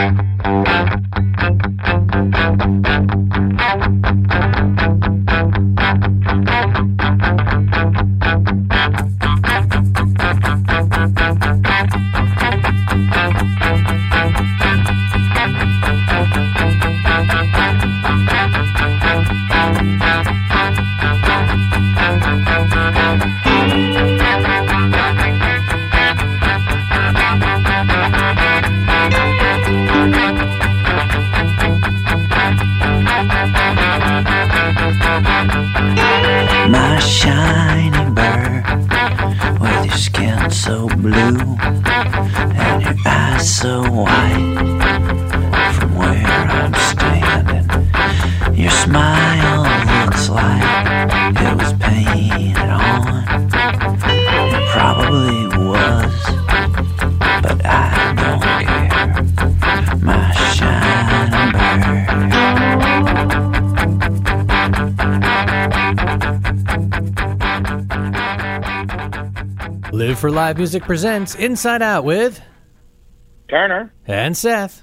thank you Live Music presents Inside Out with Turner. and Seth.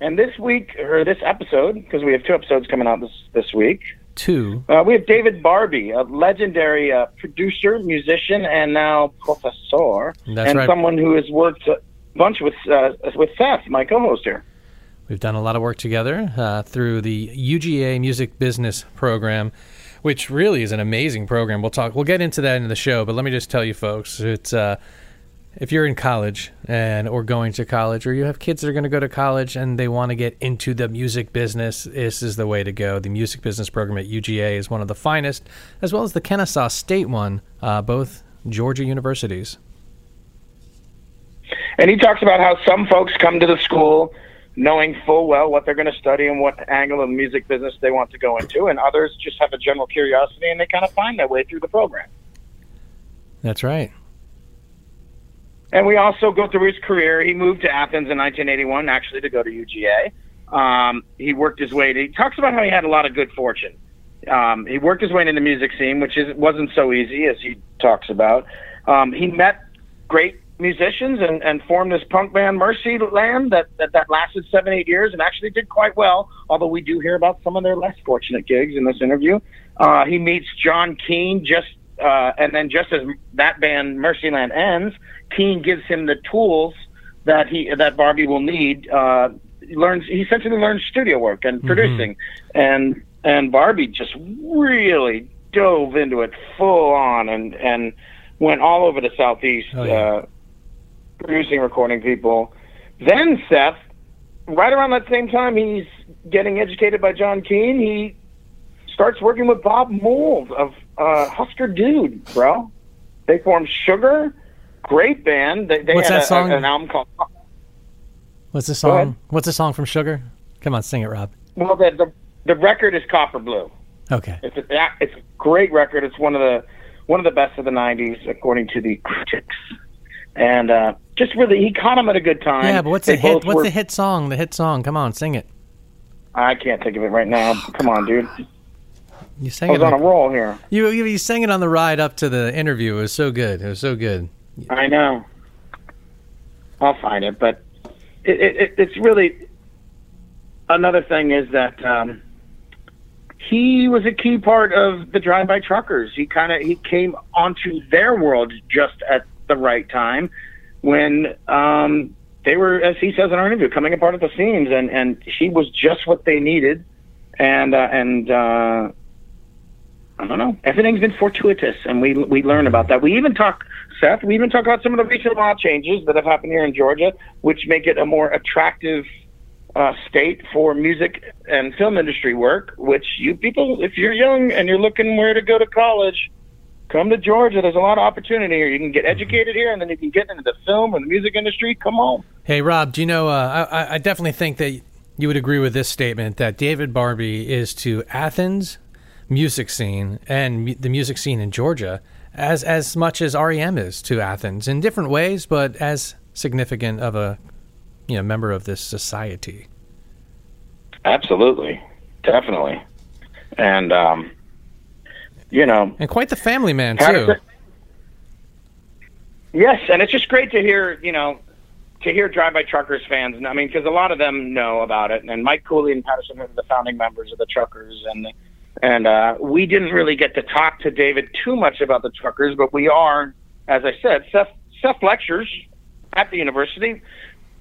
And this week, or this episode, because we have two episodes coming out this, this week, Two. uh, we have David Barbe, a legendary uh, producer, musician, and now professor, That's and right. someone who has worked a bunch with uh, with Seth, my co-host here. We've done a lot of work together uh, through the UGA Music Business Program, which really is an amazing program. We'll talk. We'll get into that in the show, but let me just tell you, folks, it's uh, if you're in college and or going to college, or you have kids that are going to go to college and they want to get into the music business, this is the way to go. The music business program at UGA is one of the finest, as well as the Kennesaw State one, uh, both Georgia universities. And he talks about how some folks come to the school knowing full well what they're going to study and what angle of the music business they want to go into, and others just have a general curiosity and they kind of find their way through the program. That's right. And we also go through his career. He moved to Athens in 1981, actually, to go to UGA. Um, he worked his way. To, he talks about how he had a lot of good fortune. Um, he worked his way into the music scene, which is, wasn't so easy, as he talks about. Um, he met great musicians and, and formed this punk band Mercyland that, that that lasted seven, eight years and actually did quite well. Although we do hear about some of their less fortunate gigs in this interview. Uh, he meets John Keane just uh, and then just as that band Mercyland ends, Keane gives him the tools that he that Barbe will need. Uh, he learns he essentially learns studio work and producing, and and Barbe just really dove into it full on and and went all over the southeast, Oh, yeah. uh, producing, recording people. Then Seth, right around that same time, he's getting educated by John Keane. He starts working with Bob Mould of uh, Husker Dude, bro. They form Sugar, great band. They, they What's had that a- song? an album called. What's the song? What's the song from Sugar? Come on, sing it, Rob. Well, the, the the record is Copper Blue. Okay. It's a it's a great record. It's one of the one of the best of the '90s, according to the critics. And uh, just really, he caught him at a good time. Yeah, but what's They the hit? What's were- the hit song? The hit song. Come on, sing it. I can't think of it right now. Come on, dude. You sang I was it. on a roll here. you, you you sang it on the ride up to the interview. It was so good. It was so good. I know. I'll find it, but it, it, it, it's really another thing is that um, he was a key part of the drive-by truckers. He kind of he came onto their world just at the right time when um, they were, as he says in our interview, coming apart at the seams, and and he was just what they needed, and uh, and. Uh, I don't know. Everything's been fortuitous, and we we learn about that. We even talk, Seth. We even talk about some of the recent law changes that have happened here in Georgia, which make it a more attractive uh, state for music and film industry work. Which you people, if you're young and you're looking where to go to college, come to Georgia. There's a lot of opportunity here. You can get educated here, and then you can get into the film and the music industry. Come on. Hey, Rob. Do you know? Uh, I, I definitely think that you would agree with this statement that David Barbe is to Athens music scene and the music scene in Georgia as as much as REM is to Athens in different ways, but as significant of a you know member of this society. Absolutely, definitely, and um, you know, And quite the family man too. Yes, and it's just great to hear, you know, to hear Drive By Truckers fans. I mean, because a lot of them know about it, and Mike Cooley and Patterson are the founding members of the Truckers, and and uh, we didn't really get to talk to David too much about the Truckers, but we are, as I said, Seth Seth lectures at the university.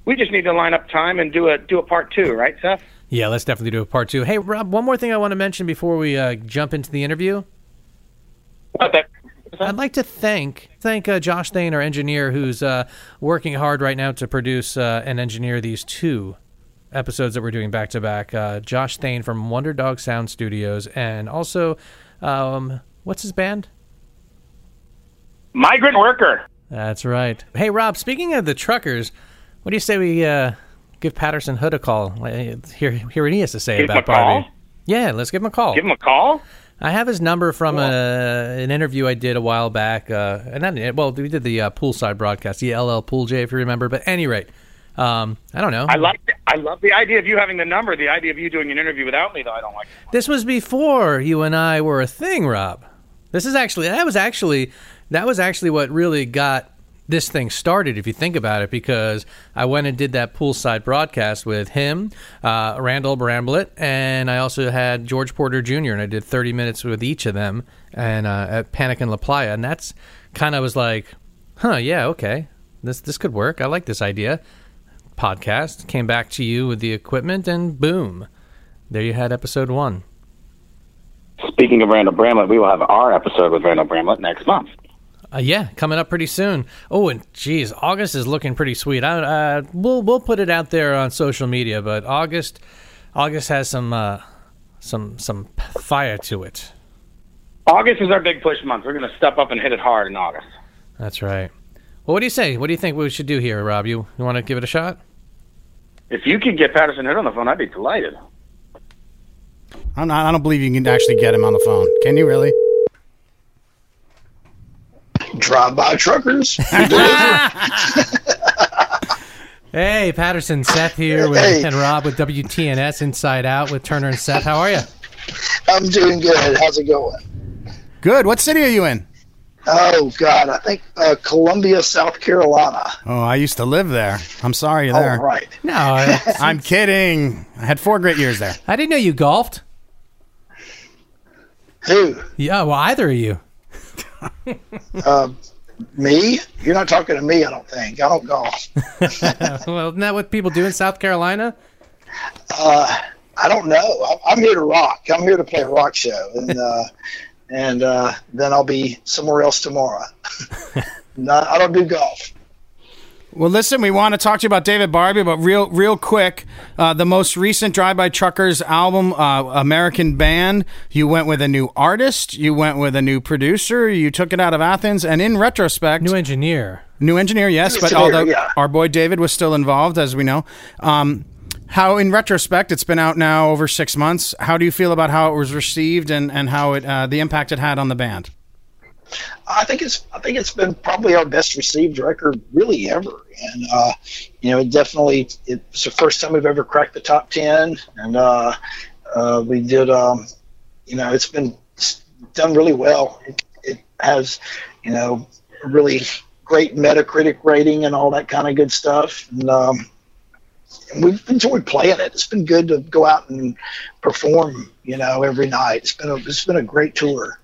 We just need to line up time and do a do a part two, right, Seth? Yeah, let's definitely do a part two. Hey, Rob, one more thing I want to mention before we uh, jump into the interview. That? I'd like to thank thank uh, Josh Thane, our engineer, who's uh, working hard right now to produce uh, and engineer these two episodes that we're doing back to back. Uh, Josh Thane from Wonder Dog Sound Studios, and also, um, what's his band? Migrant Worker. That's right. Hey, Rob. Speaking of the truckers, what do you say we uh, give Patterson Hood a call? Hear hear what he has to say Give about? Barbe. Yeah, let's give him a call. Give him a call. I have his number from uh, an interview I did a while back, uh, and not, well, we did the uh, poolside broadcast, the LL Pool J, if you remember. But any rate, um, I don't know. I like. I love the idea of you having the number. The idea of you doing an interview without me, though, I don't like. This was before you and I were a thing, Rob. This is actually that was actually that was actually what really got this thing started, if you think about it, because I went and did that poolside broadcast with him, uh, Randall Bramblett, and I also had George Porter Jr. and I did 30 minutes with each of them, and uh, at Panic en la Playa, and that's kind of was like, huh, yeah, okay, this this could work. I like this idea. Podcast came back to you with the equipment, and boom, there you had episode one. Speaking of Randall Bramblett, we will have our episode with Randall Bramblett next month. Uh, yeah, coming up pretty soon. Oh, and geez, August is looking pretty sweet. I, uh, we'll we'll put it out there on social media, but August August has some uh, some some fire to it. August is our big push month. We're going to step up and hit it hard in August. That's right. Well, what do you say? What do you think we should do here, Rob? You you want to give it a shot? If you could get Patterson Hood on the phone, I'd be delighted. I'm not, I don't believe you can actually get him on the phone. Can you really? Drive by truckers. Hey, Patterson, Seth here with Hey. and Rob with WTNS Inside Out with Turner and Seth. How are you? I'm doing good. How's it going? Good. What city are you in? Oh God, I think uh, Columbia, South Carolina. Oh, I used to live there. I'm sorry you're there. All right. No, I, I'm kidding. I had four great years there. I didn't know you golfed. Who? Yeah, well, either of you. Uh, me? You're not talking to me. I don't think. I don't golf. well, isn't that what people do in South Carolina? Uh, I don't know. I'm, I'm here to rock. I'm here to play a rock show, and uh, and uh, then I'll be somewhere else tomorrow. Not, I don't do golf. Well, listen, we want to talk to you about David Barbe, but real, real quick, uh, the most recent Drive By Truckers album, uh, American Band. You went with a new artist, you went with a new producer, you took it out of Athens, and in retrospect, New engineer. New engineer, yes, New but engineer, although yeah. our boy David was still involved, as we know. Um, how, in retrospect, it's been out now over six months. How do you feel about how it was received and, and how it uh, the impact it had on the band? I think it's I think it's been probably our best received record really ever, and uh, you know it definitely it's the first time we've ever cracked the top ten, and uh, uh, we did um, you know it's been done really well. It, it has you know really great Metacritic rating and all that kind of good stuff, and um, and we've enjoyed playing it. It's been good to go out and perform you know every night. It's been a it's been a great tour.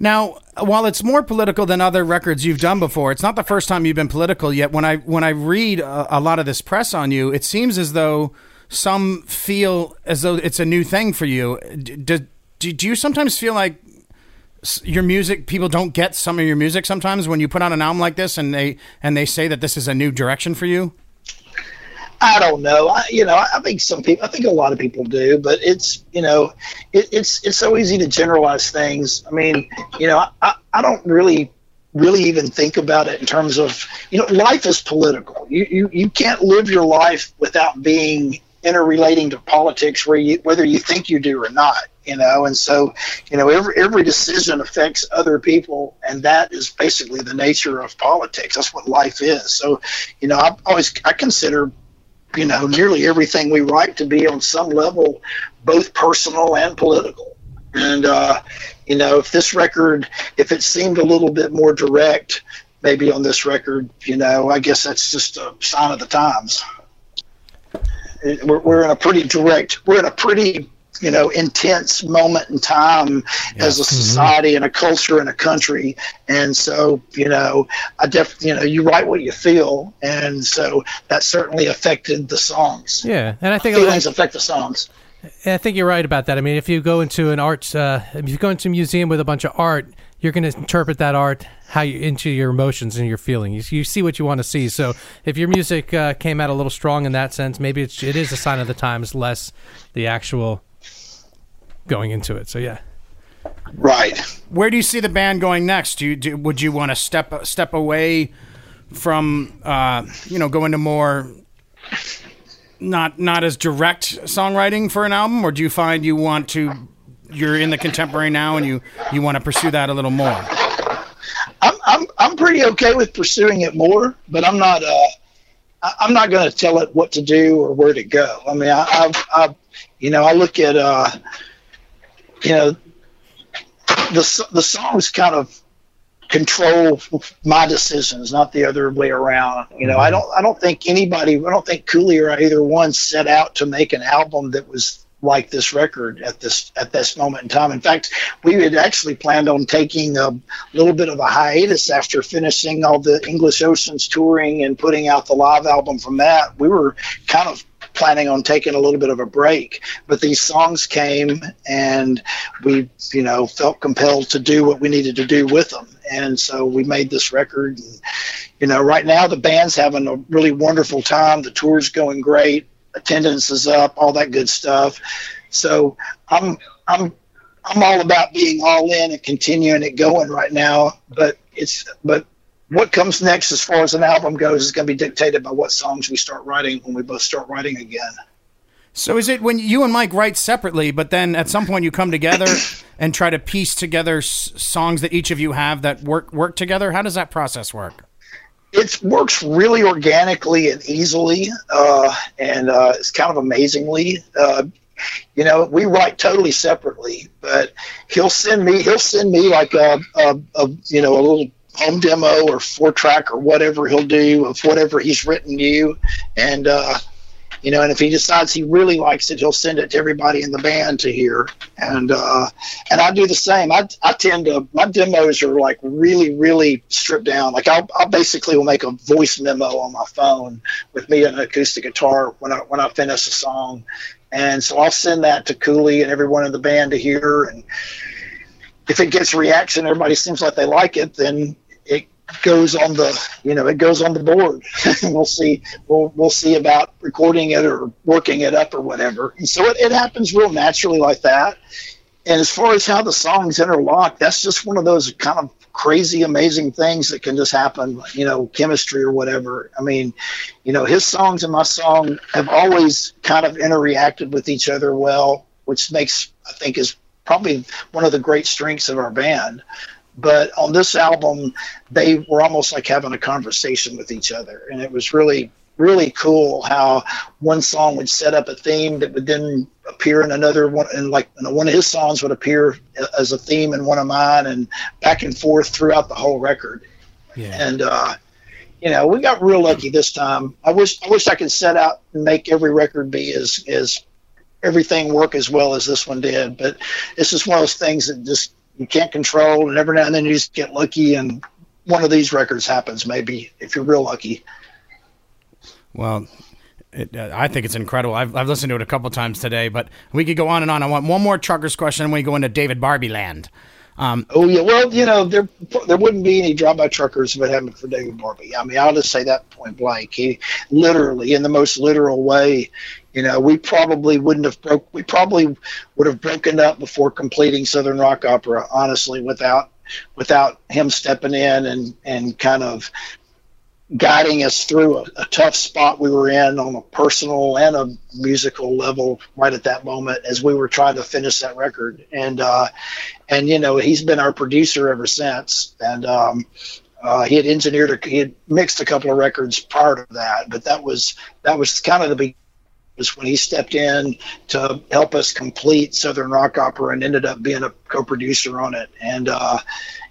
Now, while it's more political than other records you've done before, it's not the first time you've been political. Yet, when I when I read a, a lot of this press on you, it seems as though some feel as though it's a new thing for you. Do, do, do you sometimes feel like your music people don't get some of your music sometimes when you put out an album like this and they and they say that this is a new direction for you? I don't know. I, you know, I think some people, I think a lot of people do, but it's, you know, it, it's it's so easy to generalize things. I mean, you know, I, I don't really really even think about it in terms of, you know, life is political. You you, you can't live your life without being interrelating to politics, where you, whether you think you do or not. You know, and so, you know, every every decision affects other people, and that is basically the nature of politics. That's what life is. So, you know, I always I consider you know, nearly everything we write to be on some level both personal and political. And, uh, you know, if this record, if it seemed a little bit more direct, maybe on this record. You know, I guess that's just a sign of the times. We're, we're in a pretty direct, we're in a pretty you know intense moment in time yeah. as a mm-hmm. society mm-hmm. and a culture and a country and so you know i def you know you write what you feel and so that certainly affected the songs yeah and i think feelings affect the songs I think you're right about that. I mean, if you go into an art, uh, if you go into a museum with a bunch of art, you're going to interpret that art how you into your emotions and your feelings. You, you see what you want to see. So if your music uh, came out a little strong in that sense, maybe it's, it is a sign of the times, less the actual going into it. So yeah. Right. Where do you see the band going next? Do you do, would you want to step step away from uh, you know go into more not not as direct songwriting for an album, or do you find you want to you're in the contemporary now and you you want to pursue that a little more? I'm I'm I'm pretty okay with pursuing it more, but I'm not uh I'm not going to tell it what to do or where to go. I mean, I, I, I you know, I look at uh, you know, the the songs kind of control my decisions, not the other way around. You know, I mm-hmm. don't I don't think anybody I don't think Cooley or either one set out to make an album that was like this record at this at this moment in time. In fact, we had actually planned on taking a little bit of a hiatus after finishing all the English Oceans touring and putting out the live album from that. We were kind of planning on taking a little bit of a break, but these songs came and we, you know, felt compelled to do what we needed to do with them. And so we made this record. And, you know, right now the band's having a really wonderful time. The tour's going great. Attendance is up, all that good stuff. So I'm, I'm, I'm all about being all in and continuing it going right now. But it's, but what comes next as far as an album goes is going to be dictated by what songs we start writing when we both start writing again. So is it when you and Mike write separately, but then at some point you come together and try to piece together s- songs that each of you have that work work together? How does that process work? It works really organically and easily, uh, and uh, it's kind of amazingly. Uh, you know, we write totally separately, but he'll send me he'll send me like a, a, a you know a little home demo or four track or whatever he'll do of whatever he's written you, and uh, you know, and if he decides he really likes it, he'll send it to everybody in the band to hear. And uh, and I do the same. I, I tend to my demos are like really really stripped down. Like I'll, I'll basically will make a voice memo on my phone with me and an acoustic guitar when I when I finish a song, and so I'll send that to Cooley and everyone in the band to hear. And if it gets reaction, everybody seems like they like it, then goes on the you know it goes on the board. We'll see we'll we'll see about recording it or working it up or whatever. And so it, it happens real naturally like that. And as far as how the songs interlock that's just one of those kind of crazy amazing things that can just happen you know chemistry or whatever. I mean you know his songs and my song have always kind of interreacted with each other well which makes i think is probably one of the great strengths of our band but on this album, they were almost like having a conversation with each other, and it was really really cool how one song would set up a theme that would then appear in another one and like one of his songs would appear as a theme in one of mine and back and forth throughout the whole record. Yeah. and uh, you know we got real lucky this time. I wish i wish i could set out and make every record be as as everything work as well as this one did but this is one of those things that just you can't control, and every now and then you just get lucky, and one of these records happens. Maybe if you're real lucky. Well, it, uh, I think it's incredible. I've, I've listened to it a couple times today, but we could go on and on. I want one more truckers question, and we go into David Barbe land. Um, oh yeah, well you know there there wouldn't be any drive-by truckers if it hadn't been for David Barbe. I mean I'll just say that point blank. He literally, in the most literal way, you know, we probably wouldn't have broke. We probably would have broken up before completing Southern Rock Opera. Honestly, without without him stepping in and and kind of guiding us through a, a, tough spot we were in on a personal and a musical level right at that moment as we were trying to finish that record and uh and you know he's been our producer ever since and um uh, he had engineered a, he had mixed a couple of records prior to that but that was that was kind of the beginning was when he stepped in to help us complete Southern Rock Opera and ended up being a co-producer on it. And uh,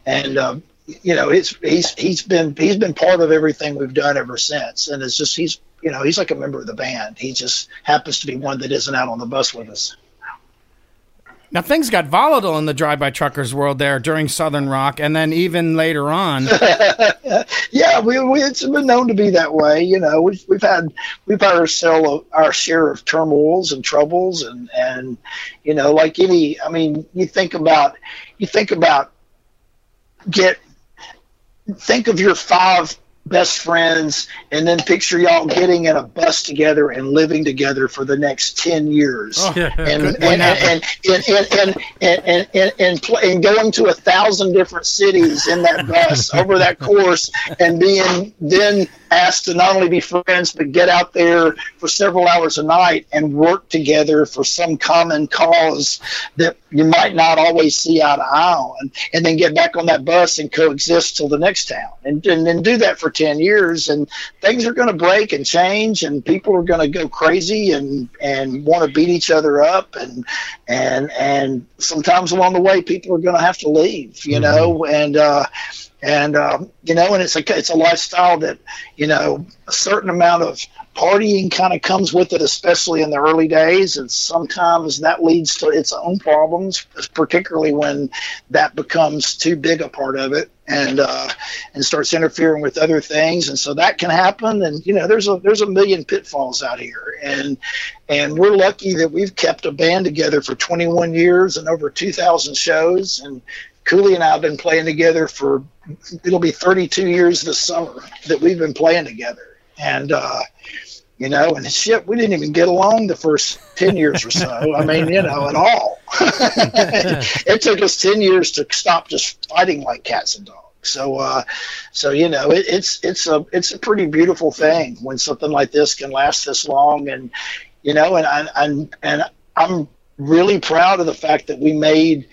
and uh, you know, he's he's he's been he's been part of everything we've done ever since, and it's just he's you know he's like a member of the band. He just happens to be one that isn't out on the bus with us. Now things got volatile in the drive-by truckers world there during Southern Rock, and then even later on. yeah, we, we it's been known to be that way. You know, we've we've had we've had our share our share of turmoils and troubles, and and you know, like any, I mean, you think about you think about get think of your five best friends and then picture y'all getting in a bus together and living together for the next 10 years. Oh, and and going to a thousand different cities in that bus over that course and being then asked to not only be friends but get out there for several hours a night and work together for some common cause that you might not always see eye to eye on and then get back on that bus and coexist till the next town. And, and then do that for 10 years and things are going to break and change and people are going to go crazy and and want to beat each other up and and and sometimes along the way people are going to have to leave you know? And uh and um, you know, and it's a it's a lifestyle that you know a certain amount of partying kind of comes with it, especially in the early days, and sometimes that leads to its own problems, particularly when that becomes too big a part of it and uh, and starts interfering with other things, and so that can happen. And you know, there's a there's a million pitfalls out here, and and we're lucky that we've kept a band together for 21 years and over 2,000 shows, and Cooley and I have been playing together for it'll be 32 years this summer that we've been playing together, and uh, you know, and shit, we didn't even get along the first 10 years or so. I mean, you know, at all. it took us 10 years to stop just fighting like cats and dogs. So, uh, so you know, it, it's it's a it's a pretty beautiful thing when something like this can last this long, and you know, and I, and and I'm really proud of the fact that we made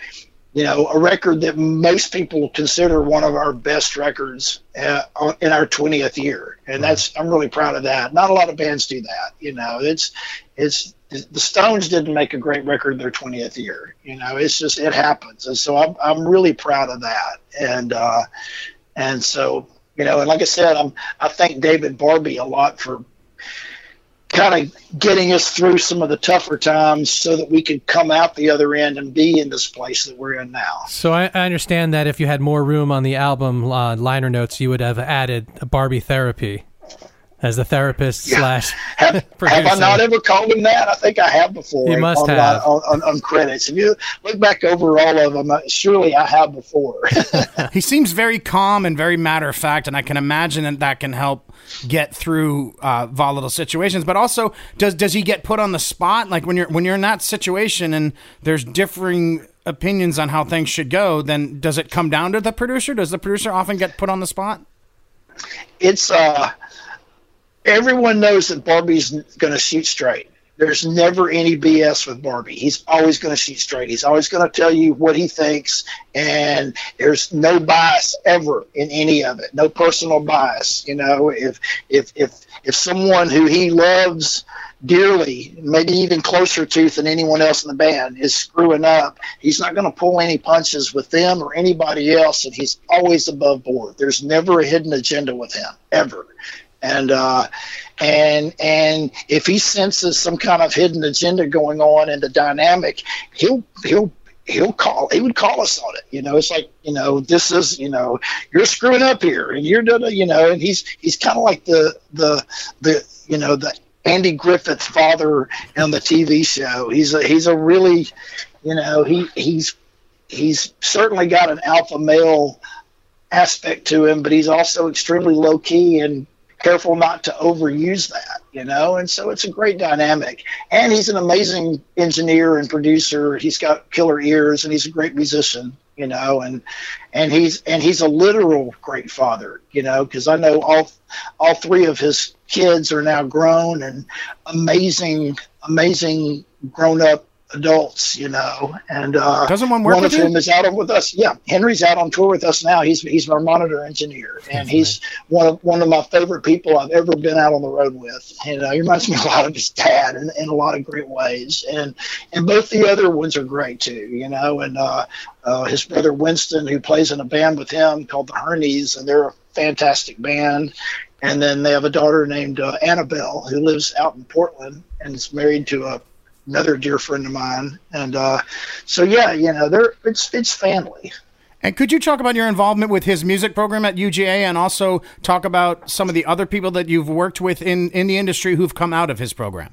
you know, a record that most people consider one of our best records uh, in our 20th year, and that's I'm really proud of that. Not a lot of bands do that, you know. It's it's the Stones didn't make a great record their 20th year, you know. It's just it happens, and so I'm I'm really proud of that, and uh, and so you know, and like I said, I'm I thank David Barbe a lot for kind of getting us through some of the tougher times so that we can come out the other end and be in this place that we're in now. So I, I understand that if you had more room on the album uh, liner notes, you would have added Barbe therapy as the therapist Yeah. slash Have, have I producer. not ever called him that? I think I have before. You must on, have. On, on, on credits. If you look back over all of them, uh, surely I have before. He seems very calm and very matter of fact, and I can imagine that that can help get through uh, volatile situations. But also, does does he get put on the spot? Like when you're when you're in that situation and there's differing opinions on how things should go, then does it come down to the producer? Does the producer often get put on the spot? it's uh, everyone knows that Barbe's going to shoot straight. There's never any BS with Barbe. He's always going to shoot straight. He's always going to tell you what he thinks, and there's no bias ever in any of it. No personal bias. You know, if if if if someone who he loves dearly, maybe even closer to than anyone else in the band, is screwing up, he's not going to pull any punches with them or anybody else, and he's always above board. There's never a hidden agenda with him ever and uh, and and if he senses some kind of hidden agenda going on in the dynamic, he'll he'll he'll call he would call us on it. You know it's like you know this is you know you're screwing up here and you're doing you know and he's he's kind of like the the the you know the Andy griffith's father on the TV show. He's a he's a really you know he he's he's certainly got an alpha male aspect to him but he's also extremely low key and careful not to overuse that, you know. And so it's a great dynamic. And he's an amazing engineer and producer. He's got killer ears, and he's a great musician, you know. And and he's and he's a literal great father, you know, because I know all all three of his kids are now grown and amazing, amazing grown up adults, you know. And uh, Doesn't one work one with of you? is out on with us. Yeah, Henry's out on tour with us now. He's he's our monitor engineer, and he's one of one of my favorite people I've ever been out on the road with. And uh, he reminds me a lot of his dad in, in a lot of great ways. And and both the other ones are great too, you know. And uh, uh, his brother Winston, who plays in a band with him called the Hernies, and they're a fantastic band. And then they have a daughter named uh, Annabelle who lives out in Portland and is married to a another dear friend of mine. And uh, so yeah, you know, they're it's it's family. And could you talk about your involvement with his music program at UGA and also talk about some of the other people that you've worked with in, in the industry who've come out of his program?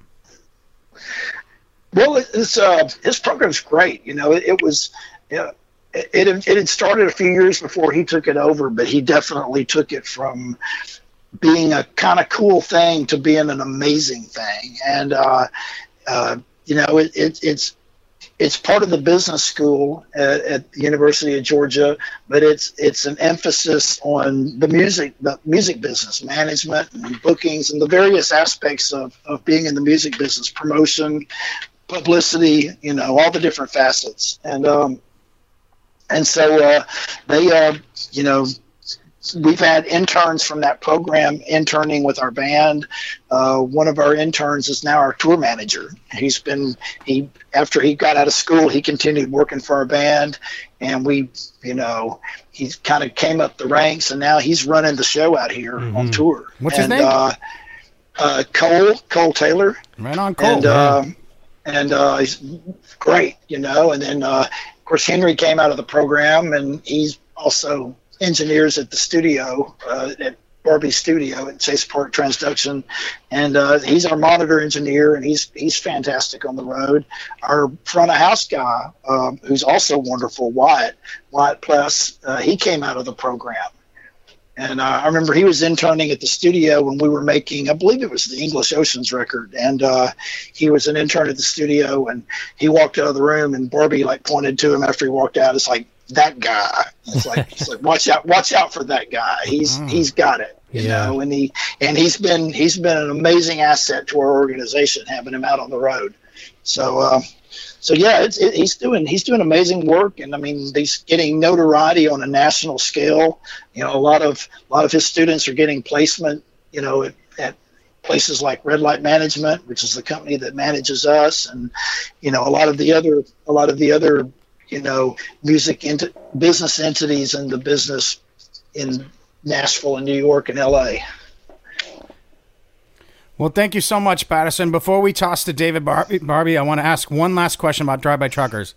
Well, it's uh, his program's great. You know, it, it was. It, it it had started a few years before he took it over, but he definitely took it from being a kind of cool thing to being an amazing thing. And uh, uh, you know, it, it, it's it's part of the business school at, at the University of Georgia, but it's it's an emphasis on the music the music business, management and bookings and the various aspects of, of being in the music business, promotion, publicity, you know, all the different facets. And um, and so uh, they uh, you know we've had interns from that program interning with our band. Uh, one of our interns is now our tour manager. He's been he after he got out of school, he continued working for our band, and we, you know, he kind of came up the ranks, and now he's running the show out here on tour. What's his and, name? Uh, uh, Cole Cole Taylor Right on, Cole. and um, and uh, he's great, you know. And then uh, of course Henry came out of the program, and he's also engineers at the studio uh, at Barbe Studio at Chase Park Transduction, and uh, he's our monitor engineer, and he's he's fantastic on the road. Our front of house guy, um, who's also wonderful, Wyatt Wyatt Pless, uh, he came out of the program. And uh, I remember he was interning at the studio when we were making, I believe it was the English Oceans record. And uh, he was an intern at the studio and he walked out of the room and Barbe like pointed to him after he walked out. It's like, that guy. It's like, it's like watch out, watch out for that guy. He's, he's got it. You Yeah. know, and he, and he's been, he's been an amazing asset to our organization having him out on the road. So, uh, so yeah, it's, it, he's doing he's doing amazing work, and I mean he's getting notoriety on a national scale. You know, a lot of a lot of his students are getting placement. You know, at, at places like Red Light Management, which is the company that manages us, and you know a lot of the other a lot of the other you know music ent- business entities in the business in Nashville and New York and L.A. Well, thank you so much, Patterson. Before we toss to David Bar- Barbe, I want to ask one last question about Drive By Truckers.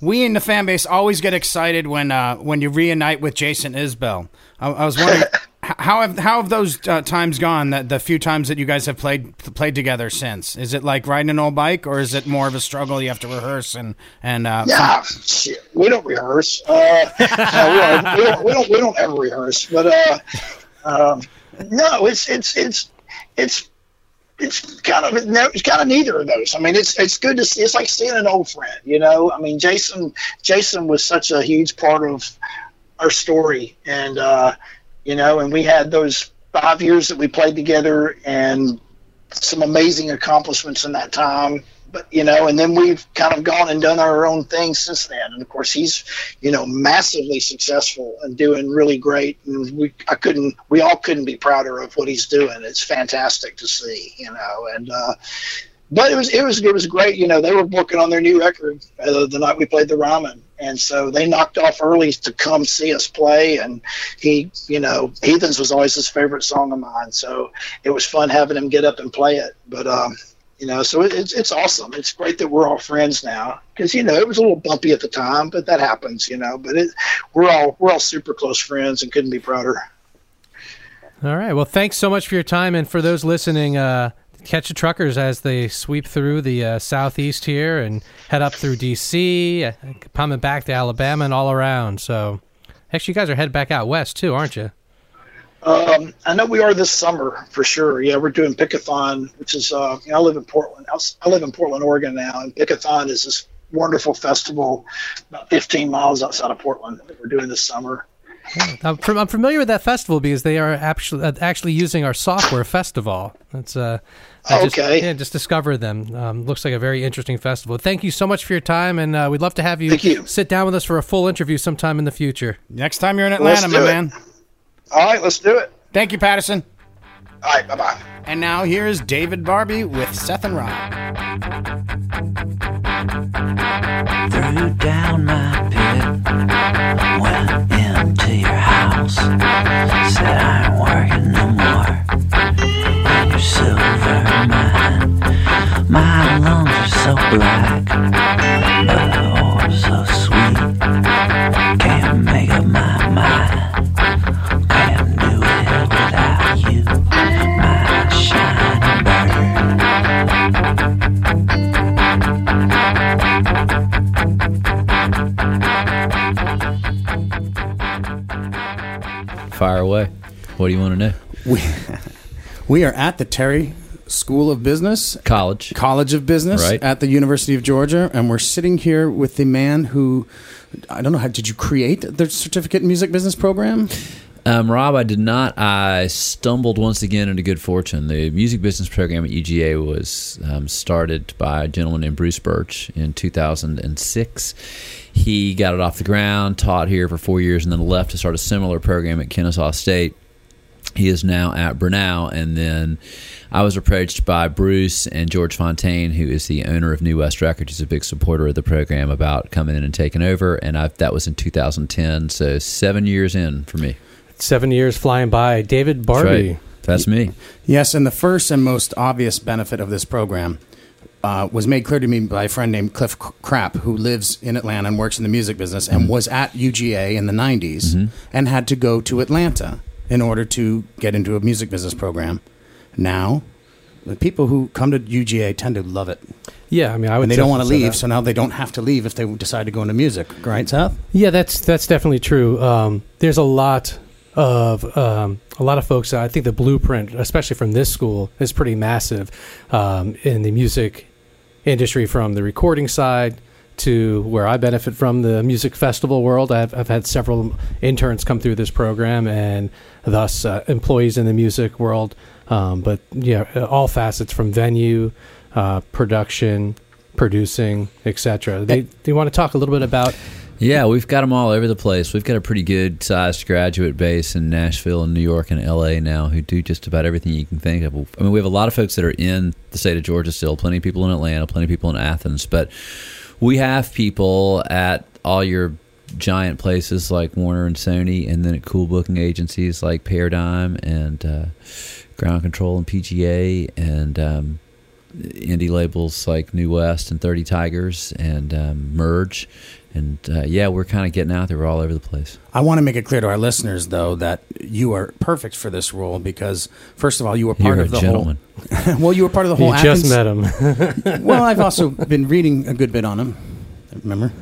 We in the fan base always get excited when uh, when you reunite with Jason Isbell. I, I was wondering how have how have those uh, times gone? That the few times that you guys have played played together since is it like riding an old bike, or is it more of a struggle? You have to rehearse and and uh, Yeah, shit. We don't rehearse. Uh, we, don't, we, don't, we don't. We don't ever rehearse. But uh, um, no, it's it's it's it's it's kind of it's kind of neither of those. I mean, it's it's good to see. It's like seeing an old friend. You know, I mean, Jason Jason was such a huge part of our story, and uh, you know, and we had those five years that we played together, and some amazing accomplishments in that time. But you know, and then we've kind of gone and done our own thing since then. And of course, he's you know massively successful and doing really great. And we I couldn't we all couldn't be prouder of what he's doing. It's fantastic to see, you know. And uh, but it was it was it was great. You know, they were working on their new record uh, the night we played the Ryman. And so they knocked off early to come see us play, and he, you know, Heathens was always his favorite song of mine. So it was fun having him get up and play it. But um, you know, so it, it's it's awesome. It's great that we're all friends now because you know it was a little bumpy at the time, but that happens, you know. But it, we're all we're all super close friends and couldn't be prouder. All right. Well, thanks so much for your time, and for those listening, uh, catch the truckers as they sweep through the uh, southeast here and head up through D.C., uh, coming back to Alabama and all around. So, actually, you guys are headed back out west too, aren't you? Um, I know we are this summer for sure. Yeah, we're doing Pickathon, which is uh, you know, I live in Portland. I live in Portland, Oregon now, and Pickathon is this wonderful festival about 15 miles outside of Portland that we're doing this summer. I'm, fam- I'm familiar with that festival because they are actually uh, actually using our software festival. It's uh, I just, Okay. yeah, just discovered them. Um, looks like a very interesting festival. Thank you so much for your time, and uh, we'd love to have you, you. sit down with us for a full interview sometime in the future. Next time you're in Atlanta, my it. man. All right, let's do it. Thank you, Patterson. All right, bye bye. And now here's David Barbe with Seth and Rob. threw down my away. What do you want to know? We, we are at the Terry School of Business, College. College of Business Right. at the University of Georgia, and we're sitting here with the man who, I don't know, how did you create the certificate in music business program? Um, Rob, I did not. I stumbled once again into good fortune. The music business program at UGA was um, started by a gentleman named Bruce Burch in 2006. He got it off the ground, taught here for four years, and then left to start a similar program at Kennesaw State. He is now at Brunel, and then I was approached by Bruce and George Fontaine, who is the owner of New West Records, who's a big supporter of the program, about coming in and taking over. And I, that was in 2010, so seven years in for me. Seven years flying by. David That's Barbe. right. That's me. Yes, and the first and most obvious benefit of this program uh, was made clear to me by a friend named Cliff Crapp, who lives in Atlanta and works in the music business and was at UGA in the 90s and had to go to Atlanta in order to get into a music business program. Now, the people who come to UGA tend to love it. Yeah, I mean, I would. And they don't want to leave, that. so now they don't have to leave if they decide to go into music. Right, Seth? Yeah, that's that's definitely true. Um, there's a lot of um, a lot of folks. I think the blueprint, especially from this school, is pretty massive um, in the music industry, from the recording side to where I benefit from the music festival world. I've, I've had several interns come through this program, and thus uh, employees in the music world. Um, but yeah, all facets from venue, uh, production, producing, etc. They they want to talk a little bit about Yeah, we've got them all over the place. We've got a pretty good sized graduate base in Nashville and New York and LA now who do just about everything you can think of. I mean, we have a lot of folks that are in the state of Georgia still, plenty of people in Atlanta, plenty of people in Athens, but we have people at all your giant places like Warner and Sony, and then at cool booking agencies like Paradigm and uh, Ground Control and PGA, and um, indie labels like New West and Thirty Tigers and um, Merge, and uh, yeah, we're kind of getting out there. We're all over the place. I want to make it clear to our listeners, though, that you are perfect for this role because, first of all, you were part You're of a the gentleman. whole. well, you were part of the whole. you just Athens- met him. well, I've also been reading a good bit on him. Remember,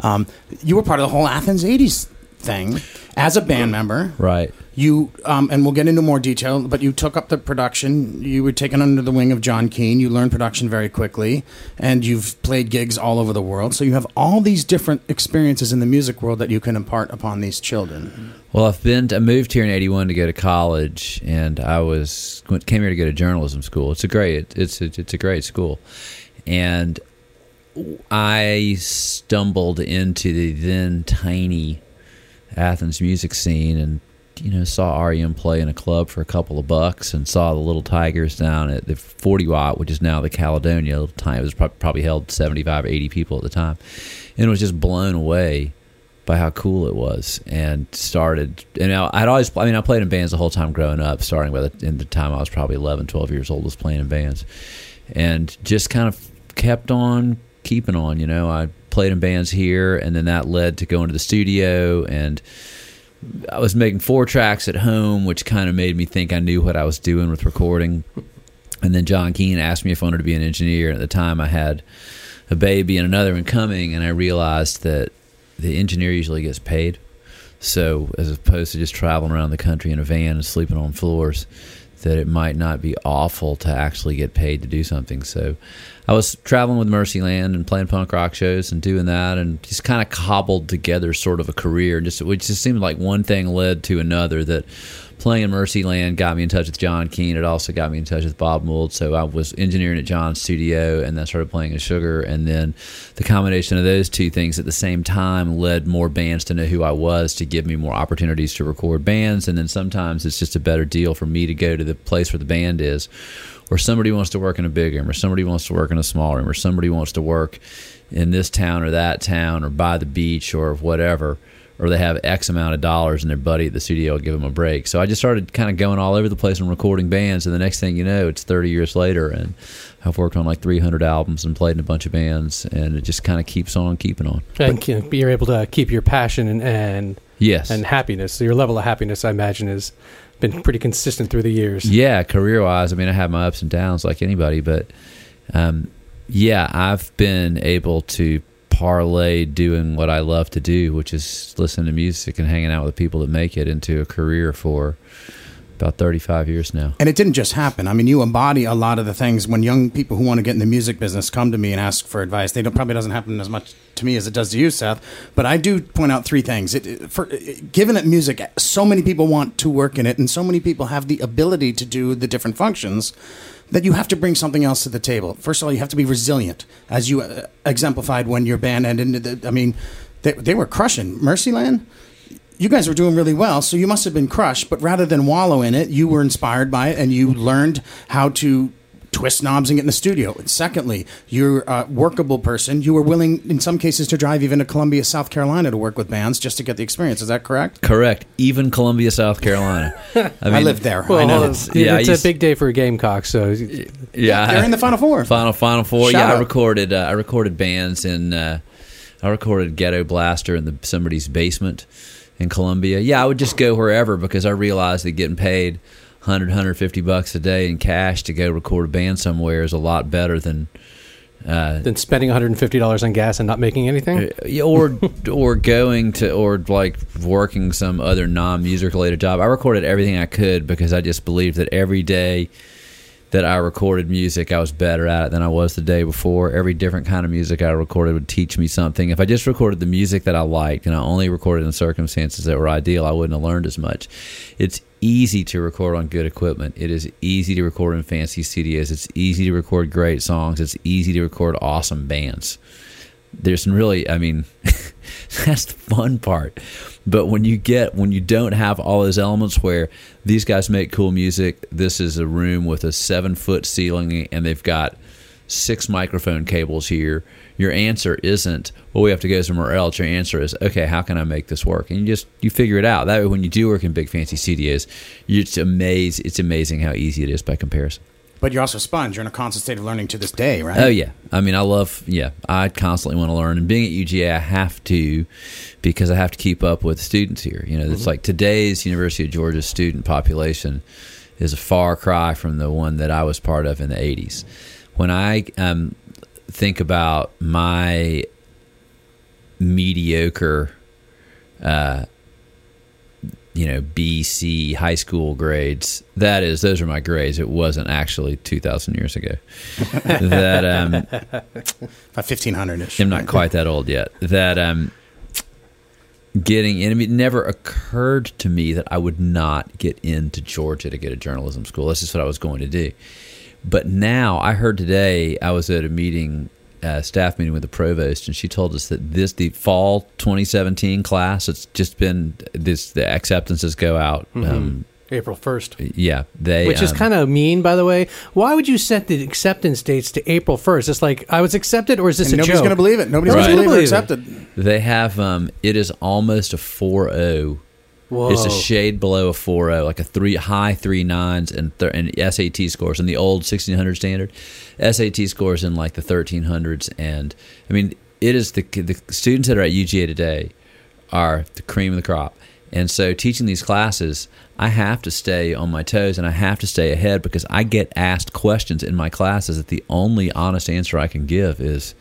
um, you were part of the whole Athens '80s thing as a band member. Right. You um, and we'll get into more detail, but you took up the production. You were taken under the wing of John Keane. You learned production very quickly, and you've played gigs all over the world. So you have all these different experiences in the music world that you can impart upon these children. Well, I've been. I moved here in '81 to go to college, and I was came here to go to journalism school. It's a great. It's a, it's a great school, and I stumbled into the then tiny Athens music scene, and you know saw REM play in a club for a couple of bucks, and saw the Little Tigers down at the 40 Watt, which is now the Caledonia. Little time. It was prob- probably held 75 or 80 people at the time, and was just blown away by how cool it was and started know i'd always i mean i played in bands the whole time growing up starting by the, in the time i was probably 11 12 years old was playing in bands. And just kind of kept on keeping on you know. I played in bands here and then that led to going to the studio and i was making four tracks at home which kind of made me think i knew what i was doing with recording and then john keane asked me if i wanted to be an engineer at the time i had a baby and another one coming and i realized that the engineer usually gets paid. So as opposed to just traveling around the country in a van and sleeping on floors, that it might not be awful to actually get paid to do something. So I was traveling with Mercyland and playing punk rock shows and doing that and just kind of cobbled together sort of a career. Just it just seemed like one thing led to another that playing in Mercyland got me in touch with John Keane. It also got me in touch with Bob Mould. So I was engineering at John's studio and then started playing at Sugar. And then the combination of those two things at the same time led more bands to know who I was, to give me more opportunities to record bands. And then sometimes it's just a better deal for me to go to the place where the band is, or somebody wants to work in a big room, or somebody wants to work in a small room, or somebody wants to work in this town or that town, or by the beach, or whatever or they have X amount of dollars and their buddy at the studio will give them a break. So I just started kind of going all over the place and recording bands. And the next thing you know, it's 30 years later, and I've worked on like 300 albums and played in a bunch of bands, and it just kind of keeps on keeping on. And can- you're able to keep your passion and and, Yes. and happiness. So your level of happiness, I imagine, has been pretty consistent through the years. Yeah, career wise, I mean, I have my ups and downs like anybody, but um, yeah, I've been able to parlay doing what I love to do, which is listening to music and hanging out with the people that make it into a career for about 35 years now. And it didn't just happen. I mean, you embody a lot of the things when young people who want to get in the music business come to me and ask for advice. They don't probably doesn't happen as much to me as it does to you, Seth. But I do point out three things. It, it- for given that music, so many people want to work in it, and so many people have the ability to do the different functions that you have to bring something else to the table. First of all, you have to be resilient, as you uh, exemplified when your band ended. I mean, they, they were crushing Mercyland you guys were doing really well, so you must have been crushed. But rather than wallow in it, you were inspired by it, and you learned how to twist knobs and get in the studio. And secondly, you're a workable person. You were willing, in some cases, to drive even to Columbia, South Carolina, to work with bands just to get the experience. Is that correct? Correct. Even Columbia, South Carolina. I, I, lived there. Well, I know. it's, yeah, it's a big day for a Gamecock. So Yeah, They're in the Final Four. Final Final Four. Shout yeah, I recorded. Uh, I recorded bands in. Uh, I recorded Ghetto Blaster in the somebody's basement in Columbia. Yeah, I would just go wherever because I realized that getting paid 100, 150 bucks a day in cash to go record a band somewhere is a lot better than. Uh, then spending 150 dollars on gas and not making anything. or or going to or like working some other non music related job. I recorded everything I could because I just believed that every day that I recorded music, I was better at it than I was the day before. Every different kind of music I recorded would teach me something. If I just recorded the music that I liked and I only recorded in circumstances that were ideal, I wouldn't have learned as much. It's easy to record on good equipment. It is easy to record in fancy studios. It's easy to record great songs. It's easy to record awesome bands there's really i mean that's the fun part but when you get when you don't have all those elements where these guys make cool music this is a room with a seven foot ceiling and they've got six microphone cables here your answer isn't well we have to go somewhere else your answer is okay how can i make this work and you just you figure it out that way when you do work in big fancy studios just amazed it's amazing how easy it is by comparison But you're also a sponge. You're in a constant state of learning to this day, right? Oh yeah, I mean, I love. Yeah, I constantly want to learn, and being at UGA, I have to because I have to keep up with students here. You know, it's like today's University of Georgia student population is a far cry from the one that I was part of in the '80s. When I um, think about my mediocre uh, you know B C high school grades. That is, those are my grades. It wasn't actually two thousand years ago. that um, About 1500 ish. I'm not quite that old yet. That um, getting in. I mean, it never occurred to me that I would not get into Georgia to get a journalism school. That's just what I was going to do. But now I heard today I was at a meeting, uh, staff meeting with the provost, and she told us that this the fall 2017 class. It's just been this the acceptances go out. Um, April 1st. yeah, they Which is um, kind of mean, by the way. Why would you set the acceptance dates to April 1st? It's like, I was accepted, or is this And a nobody's joke? going to believe it. Nobody's Right. going to believe we're Believe it. accepted. They have um it is almost a 4-0. Whoa. It's a shade below a 4-0, like a three high three nines and th- and SAT scores in the old 1600 standard. SAT scores in like the 1300s and I mean it is the the students that are at UGA today are the cream of the crop. And so teaching these classes, I have to stay on my toes and I have to stay ahead because I get asked questions in my classes that the only honest answer I can give is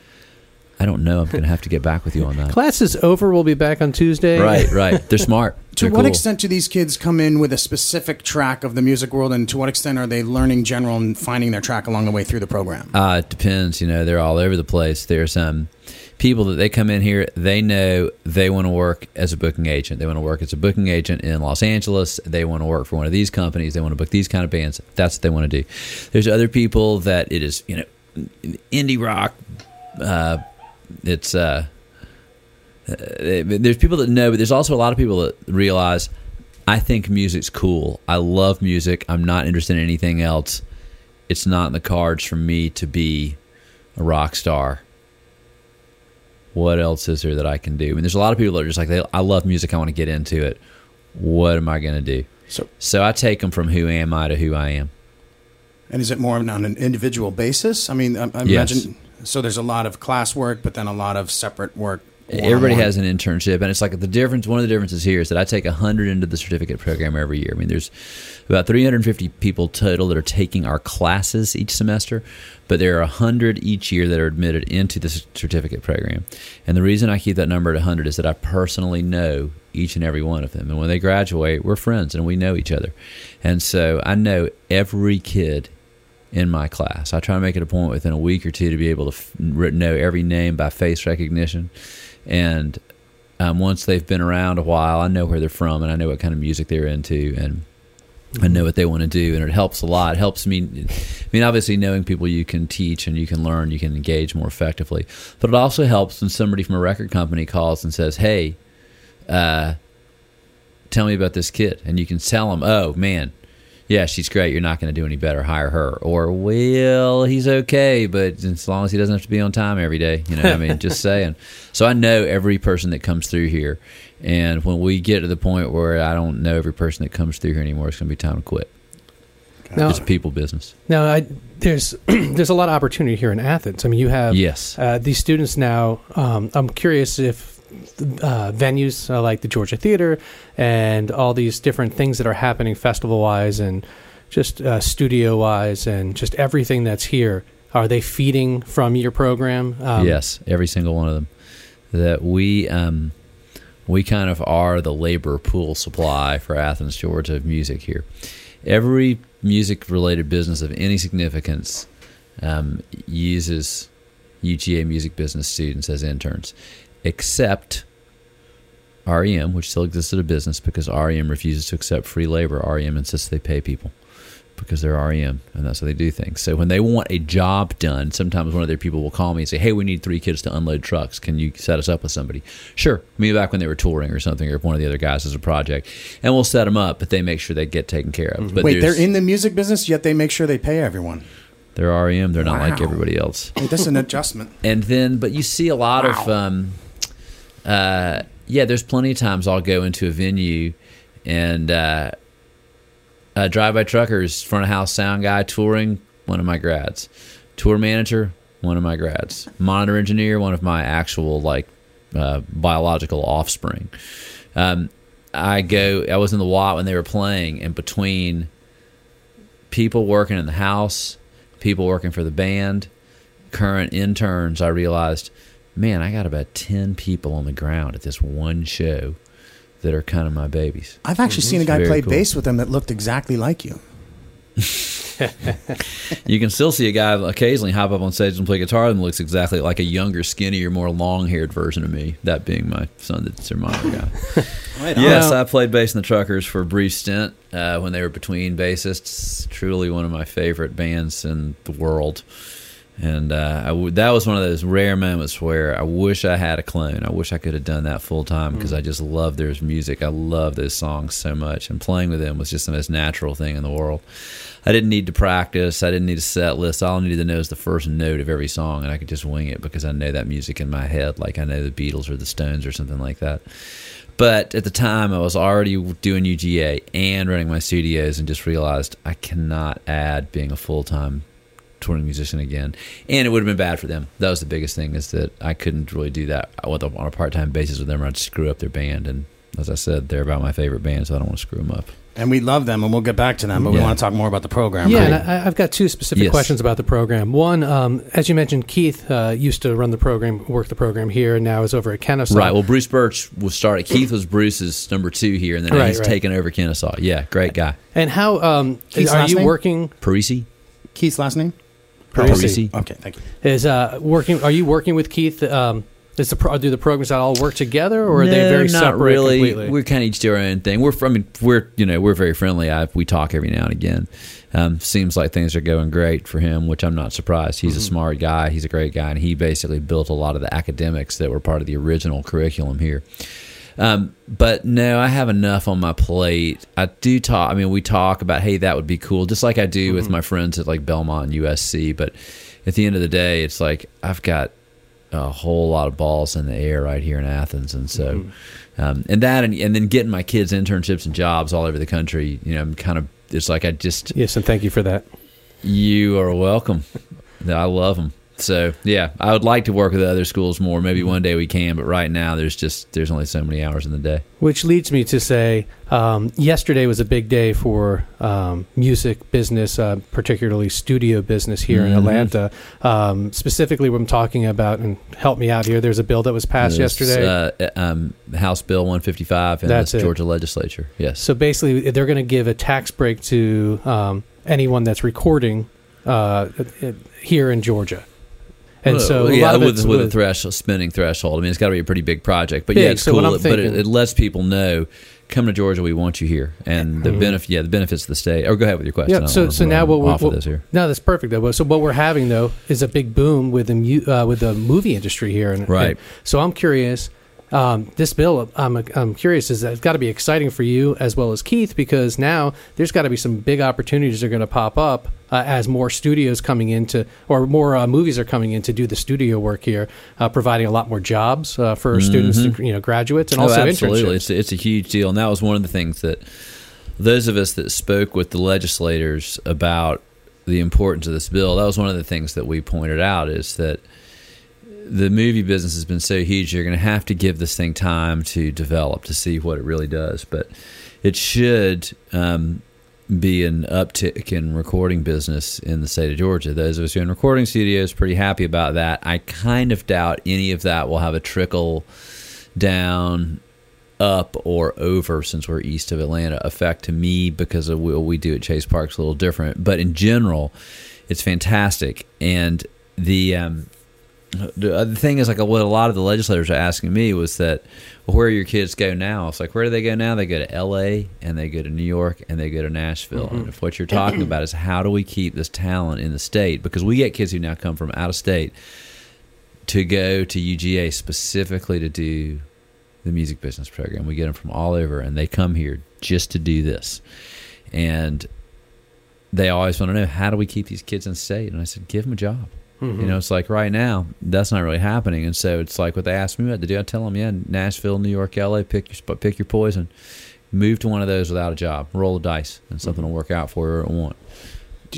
I don't know. I'm going to have to get back with you on that. Class is over. We'll be back on Tuesday. Right, right. They're smart. To They're what cool. extent do these kids come in with a specific track of the music world, and to what extent are they learning general and finding their track along the way through the program? Uh, it depends. You know, they're all over the place. There's um, people that they come in here. They know they want to work as a booking agent. They want to work as a booking agent in Los Angeles. They want to work for one of these companies. They want to book these kind of bands. That's what they want to do. There's other people that it is. You know, indie rock. Uh, it's uh, uh, there's people that know, but there's also a lot of people that realize I think music's cool. I love music. I'm not interested in anything else. It's not in the cards for me to be a rock star. What else is there that I can do? I mean, there's a lot of people that are just like, they, I love music. I want to get into it. What am I going to do? So- so I take them from who am I to who I am. And is it more on an individual basis? I mean, I, I Yes. imagine. So there's a lot of class work, but then a lot of separate work. Everybody has an internship, and it's like the difference. One of the differences here is that I take hundred into the certificate program every year. I mean, there's about 350 people total that are taking our classes each semester, but there are hundred each year that are admitted into the certificate program. And the reason I keep that number at 100 is that I personally know each and every one of them, and when they graduate, we're friends and we know each other. And so I know every kid in my class. I try to make it a point within a week or two to be able to f- know every name by face recognition. And um, once they've been around a while, I know where they're from and I know what kind of music they're into and I know what they want to do. And it helps a lot. It helps me. I mean, obviously, knowing people you can teach and you can learn, you can engage more effectively. But it also helps when somebody from a record company calls and says, Hey, uh, tell me about this kid. And you can tell them, Oh, man, yeah, she's great. You're not going to do any better. Hire her. Or, well, he's okay, but as long as he doesn't have to be on time every day, you know, I mean, just saying. So I know every person that comes through here. And when we get to the point where I don't know every person that comes through here anymore, it's going to be time to quit. Now, It's a people business. now I, there's there's a lot of opportunity here in Athens. I mean, you have Yes. uh, these students now. Um, I'm curious if uh, venues uh, like the Georgia Theater and all these different things that are happening festival wise and just uh, studio wise and just everything that's here are they feeding from your program? Um, yes, every single one of them. That we um, we kind of are the labor pool supply for Athens, Georgia music here. Every music related business of any significance um, uses UGA music business students as interns, except REM, which still exists as a business because REM refuses to accept free labor. REM insists they pay people because they're REM and that's how they do things. So when they want a job done, sometimes one of their people will call me and say, "Hey, we need three kids to unload trucks. Can you set us up with somebody?" Sure. Me back when they were touring or something, or if one of the other guys has a project, and we'll set them up, but they make sure they get taken care of. But Wait, they're in the music business, yet they make sure they pay everyone. they're REM. They're not like everybody else. Wait, that's an adjustment. and then but you see a lot of um uh yeah there's plenty of times i'll go into a venue and uh uh drive by truckers front of house sound guy touring one of my grads. Tour manager one of my grads. Monitor engineer one of my actual like uh, biological offspring. Um i go i was in the watt when they were playing and between people working in the house people working for the band current interns, I realized, man, I got about 10 people on the ground at this one show that are kind of my babies. I've actually seen a guy play cool. bass with them that looked exactly like you. You can still see a guy occasionally hop up on stage and play guitar and looks exactly like a younger, skinnier, more long haired version of me, that being my son that's their monitor guy. yes, I played bass in the Truckers for a brief stint uh, when they were between bassists. Truly one of my favorite bands in the world. And uh, I w- that was one of those rare moments where I wish I had a clone. I wish I could have done that full time because I just love their music. I love those songs so much, and playing with them was just the most natural thing in the world. I didn't need to practice. I didn't need a set list. All I needed to know is the first note of every song, and I could just wing it because I know that music in my head, like I know the Beatles or the Stones or something like that. But at the time, I was already doing UGA and running my studios, and just realized I cannot add being a full time touring musician again, and it would have been bad for them. That was the biggest thing is that I couldn't really do that with a- on a part time basis with them. Or I'd screw up their band, and as I said, they're about my favorite band, so I don't want to screw them up. And we love them, and we'll get back to them, but we want to talk more about the program. Yeah, right? and I, I've got two specific Yes. questions about the program. One, um, as you mentioned, Keith uh, used to run the program, work the program here, and now is over at Kennesaw. Right. Well, Bruce Burch was started. Keith was Bruce's number two here, and then Right, he's right. taken over Kennesaw. Yeah, great guy. and how um, Keith's are you name? working? Parisi. Keith's last name? Parisi. Okay, thank you. Is uh, working? Are you working with Keith? Um, is the pro- do the programs that all work together, or are they very not separate really. completely? We're kind of each do our own thing. We're from, I mean, we're you know we're very friendly. I, we talk every now and again. Um, seems like things are going great for him, which I'm not surprised. He's a smart guy. He's a great guy, and he basically built a lot of the academics that were part of the original curriculum here. Um, but no, I have enough on my plate. I do talk. I mean, we talk about, hey, that would be cool, just like I do with my friends at like Belmont and USC. But at the end of the day, it's like I've got a whole lot of balls in the air right here in Athens, and so, um, and that, and, and then getting my kids internships and jobs all over the country. You know, I'm kind of. It's like I just. yes, and thank you for that. You are welcome. I love them. So yeah, I would like to work with other schools more. Maybe one day we can, but right now there's just there's only so many hours in the day. Which leads me to say, um, yesterday was a big day for um, music business, uh, particularly studio business here in Mhm. Atlanta. Um, specifically, what I'm talking about, and help me out here. There's a bill that was passed There's, yesterday. uh, um, House Bill 155 in That's the. Georgia legislature. Yes. so basically, they're going to give a tax break to um, anyone that's recording uh, here in Georgia. And so, a yeah, lot with, with a threshold, spending threshold. I mean, it's got to be a pretty big project, but Big, yeah, it's so cool. I'm but it, it lets people know, come to Georgia, we want you here, and the Mhm. benefit, yeah, the benefits of the state. Or go ahead with your question. Yeah. So, so now what we're what- this here. no, that's perfect. Though. So what we're having though is a big boom with the uh, with the movie industry here, and Right. and so I'm curious. Um, this bill, I'm I'm curious. Is that it's got to be exciting for you as well as Keith because now there's got to be some big opportunities that are going to pop up uh, as more studios coming into or more uh, movies are coming in to do the studio work here, uh, providing a lot more jobs uh, for students, to, you know, graduates, and also oh, absolutely. It's, it's a huge deal, and that was one of the things that those of us that spoke with the legislators about the importance of this bill. That was one of the things that we pointed out is that the movie business has been so huge. You're going to have to give this thing time to develop to see what it really does, but it should. Um, be an uptick in recording business in the state of Georgia. Those of us who are in recording studios pretty happy about that. I kind of doubt any of that will have a trickle down up or over since we're east of Atlanta effect to me because of what we do at Chase Park's a little different. But in general, it's fantastic. And the um, Uh, the thing is like what a lot of the legislators are asking me was that well, where your kids go now? It's like where do they go now? They go to L.A. and they go to New York and they go to Nashville. Mm-hmm. And if what you're talking about is how do we keep this talent in the state because we get kids who now come from out of state to go to UGA specifically to do the music business program. We get them from all over, and they come here just to do this. And they always want to know how do we keep these kids in state? And I said, give them a job. You know, it's like right now that's not really happening, and so it's like what they asked me what to do. I tell them, yeah, Nashville, New York, L.A. Pick your pick your poison. Move to one of those without a job. Roll the dice, and something will work out for you or it won't.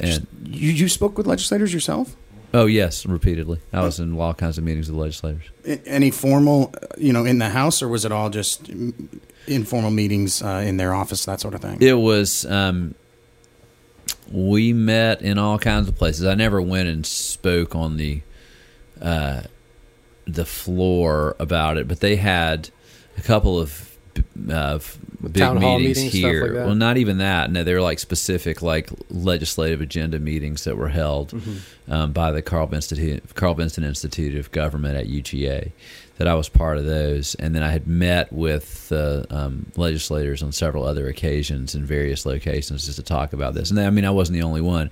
And You, you spoke with legislators yourself? oh yes, repeatedly. I was in all kinds of meetings with legislators. Any formal, you know, in the House, or was it all just mm, informal meetings uh, in their office, that sort of thing? It was. Um, we met in all kinds of places. I never went and spoke on the uh, the floor about it, but they had a couple of uh, big meetings here. like? Well, not even that. No, they were like specific, like legislative agenda meetings that were held Mm-hmm. um, by the Carl Vinson Carl Vinson Institute of Government at UGA. That I was part of those, and then I had met with uh, um, legislators on several other occasions in various locations just to talk about this. And I mean, I wasn't the only one.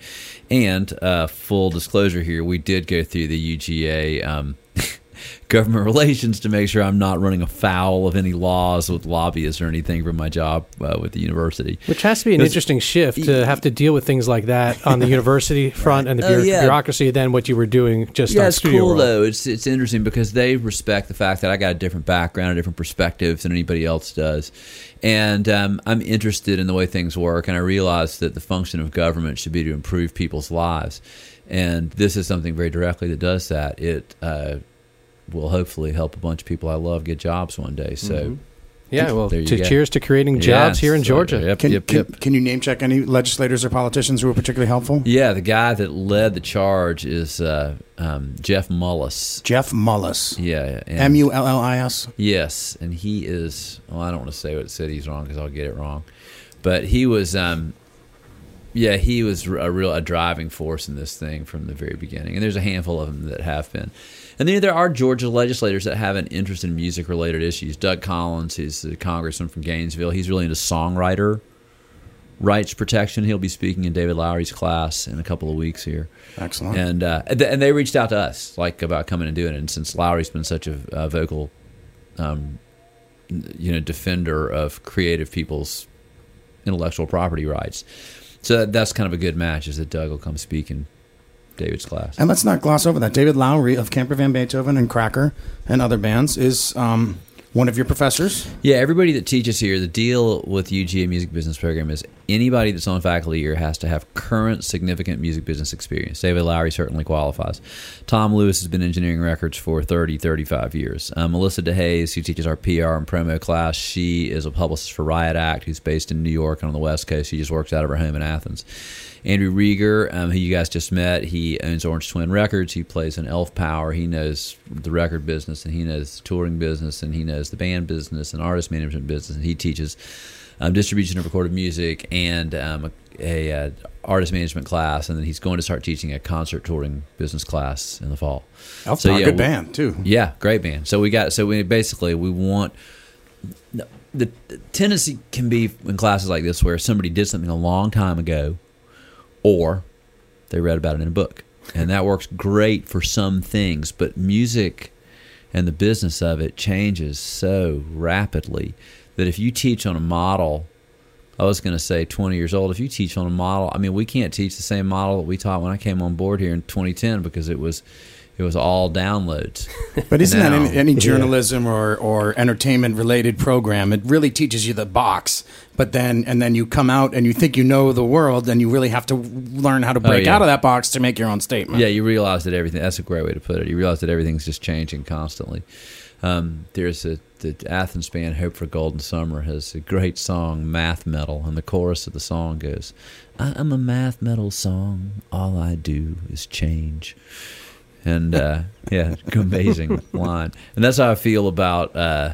And uh, full disclosure here, we did go through the UGA. Um, government relations to make sure I'm not running afoul of any laws with lobbyists or anything from my job uh, with the university. Which has to be an interesting shift to have to deal with things like that on the university front and the bureau- yeah. bureaucracy than what you were doing just yeah, it's cool World. though. It's it's interesting because they respect the fact that I got a different background, a different perspective than anybody else does, and um, I'm interested in the way things work. And I realize that the function of government should be to improve people's lives, and this is something very directly that does that. It uh, will hopefully help a bunch of people I love get jobs one day. So. Mm-hmm. Yeah, well, to cheers to creating Yeah, jobs here in so- Georgia. Yep, Can, yep, can, yep. can you name check any legislators or politicians who were particularly helpful? Yeah, the guy that led the charge is uh, um, Jeff Mullis. Jeff Mullis. Yeah, M U L L I S. Yes, and he is. Well, I don't want to say what city he's wrong because I'll get it wrong. But he was. Um, yeah, he was a real a driving force in this thing from the very beginning, and there's a handful of them that have been. And then there are Georgia legislators that have an interest in music related issues. Doug Collins, he's the congressman from Gainesville. He's really into songwriter rights protection. He'll be speaking in David Lowery's class in a couple of weeks here. Excellent. And uh, and they reached out to us like about coming and doing it. And since Lowery's been such a, a vocal, um, you know, defender of creative people's intellectual property rights, so that's kind of a good match. Is that Doug will come speak in David's class. And let's not gloss over that. David Lowery of Camper Van Beethoven and Cracker and other bands is um, one of your professors. Yeah, everybody that teaches here, the deal with UGA Music Business Program is anybody that's on faculty here has to have current significant music business experience. David Lowery certainly qualifies. Tom Lewis has been engineering records for 30, 35 years. Um, Melissa DeHaze, who teaches our PR and promo class, she is a publicist for Riot Act, who's based in New York and on the West Coast. She just works out of her home in Athens. Andrew Rieger, um, who you guys just met, he owns Orange Twin Records. He plays in Elf Power. He knows the record business, and he knows the touring business, and he knows the band business and artist management business. And he teaches um, distribution of recorded music and um, a, a uh, artist management class, and then he's going to start teaching a concert touring business class in the fall. Elf So, Power, yeah, good we- band too. Yeah, great band. So we got so we basically we want the, the tendency can be in classes like this where somebody did something a long time ago, or they read about it in a book, and that works great for some things. But music and the business of it changes so rapidly that if you teach on a model. I was going to say 20 years old. If you teach on a model, I mean, we can't teach the same model that we taught when I came on board here in 2010 because it was, it was all downloads. But isn't that any, any journalism or, or entertainment related program? It really teaches you the box, but then and then you come out and you think you know the world, and you really have to learn how to break Oh, yeah. out of that box to make your own statement. Yeah, you realize that everything. That's a great way to put it. You realize that everything's just changing constantly. Um, there's a the Athens band Hope for Golden Summer has a great song, Math Metal, and the chorus of the song goes, "I am a math metal song. All I do is change." And uh, yeah, amazing line. And that's how I feel about uh,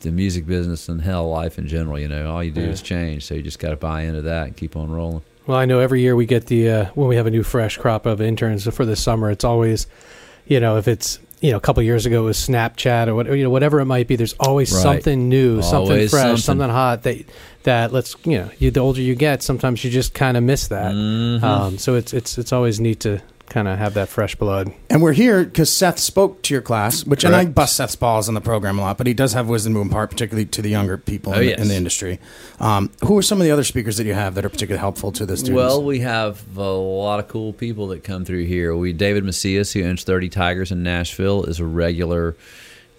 the music business and hell life in general. You know, all you do is change, so you just got to buy into that and keep on rolling. Well, I know every year we get the uh, when we have a new fresh crop of interns for the summer. It's always, you know, if it's you know a couple years ago it was Snapchat or what, you know whatever it might be. There's always Right. something new, something fresh, something. something. hot that that let's you know. You, the older you get, sometimes you just kind of miss that. Mm-hmm. Um, so it's it's it's always neat to kind of have that fresh blood. And we're here because Seth spoke to your class, which and I bust Seth's balls in the program a lot, but he does have wisdom to impart, particularly to the younger people Oh, in, yes. the, in the industry. Um, who are some of the other speakers that you have that are particularly helpful to the students? Well, we have a lot of cool people that come through here. We David Macias, who owns Thirty Tigers in Nashville, is a regular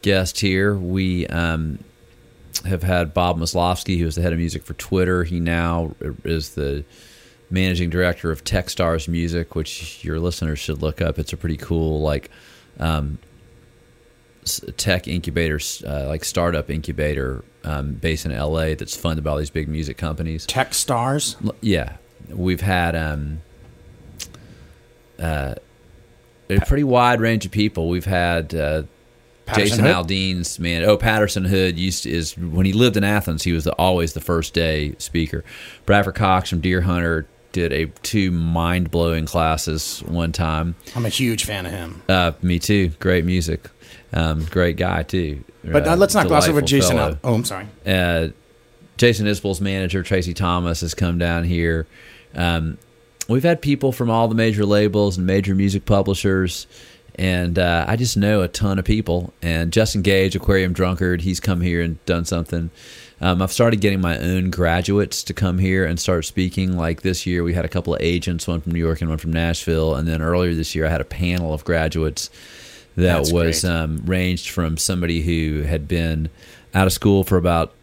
guest here. We um, have had Bob Moczydlowsky, who is the head of music for Twitter. He now is the managing director of Techstars Music, which your listeners should look up. It's a pretty cool like um, tech incubator, uh, like startup incubator um, based in LA that's funded by all these big music companies. Techstars. Yeah, we've had um, uh, a pretty wide range of people. We've had uh, Patterson Jason Hood? Aldean's man. Oh, Patterson Hood used to, is when he lived in Athens. He was the, always the first day speaker. Bradford Cox from Deerhunter did a two mind blowing classes one time. I'm a huge fan of him. Uh, me too. Great music. Um, great guy too. But uh, let's not gloss over Jason. fellow. Oh, I'm sorry. Uh, Jason Isbell's manager Tracy Thomas has come down here. Um, we've had people from all the major labels and major music publishers, and uh, I just know a ton of people. And Justin Gage, Aquarium Drunkard, he's come here and done something. Um, I've started getting my own graduates to come here and start speaking. Like this year, we had a couple of agents, one from New York and one from Nashville, and then earlier this year, I had a panel of graduates that That's was um, ranged from somebody who had been out of school for about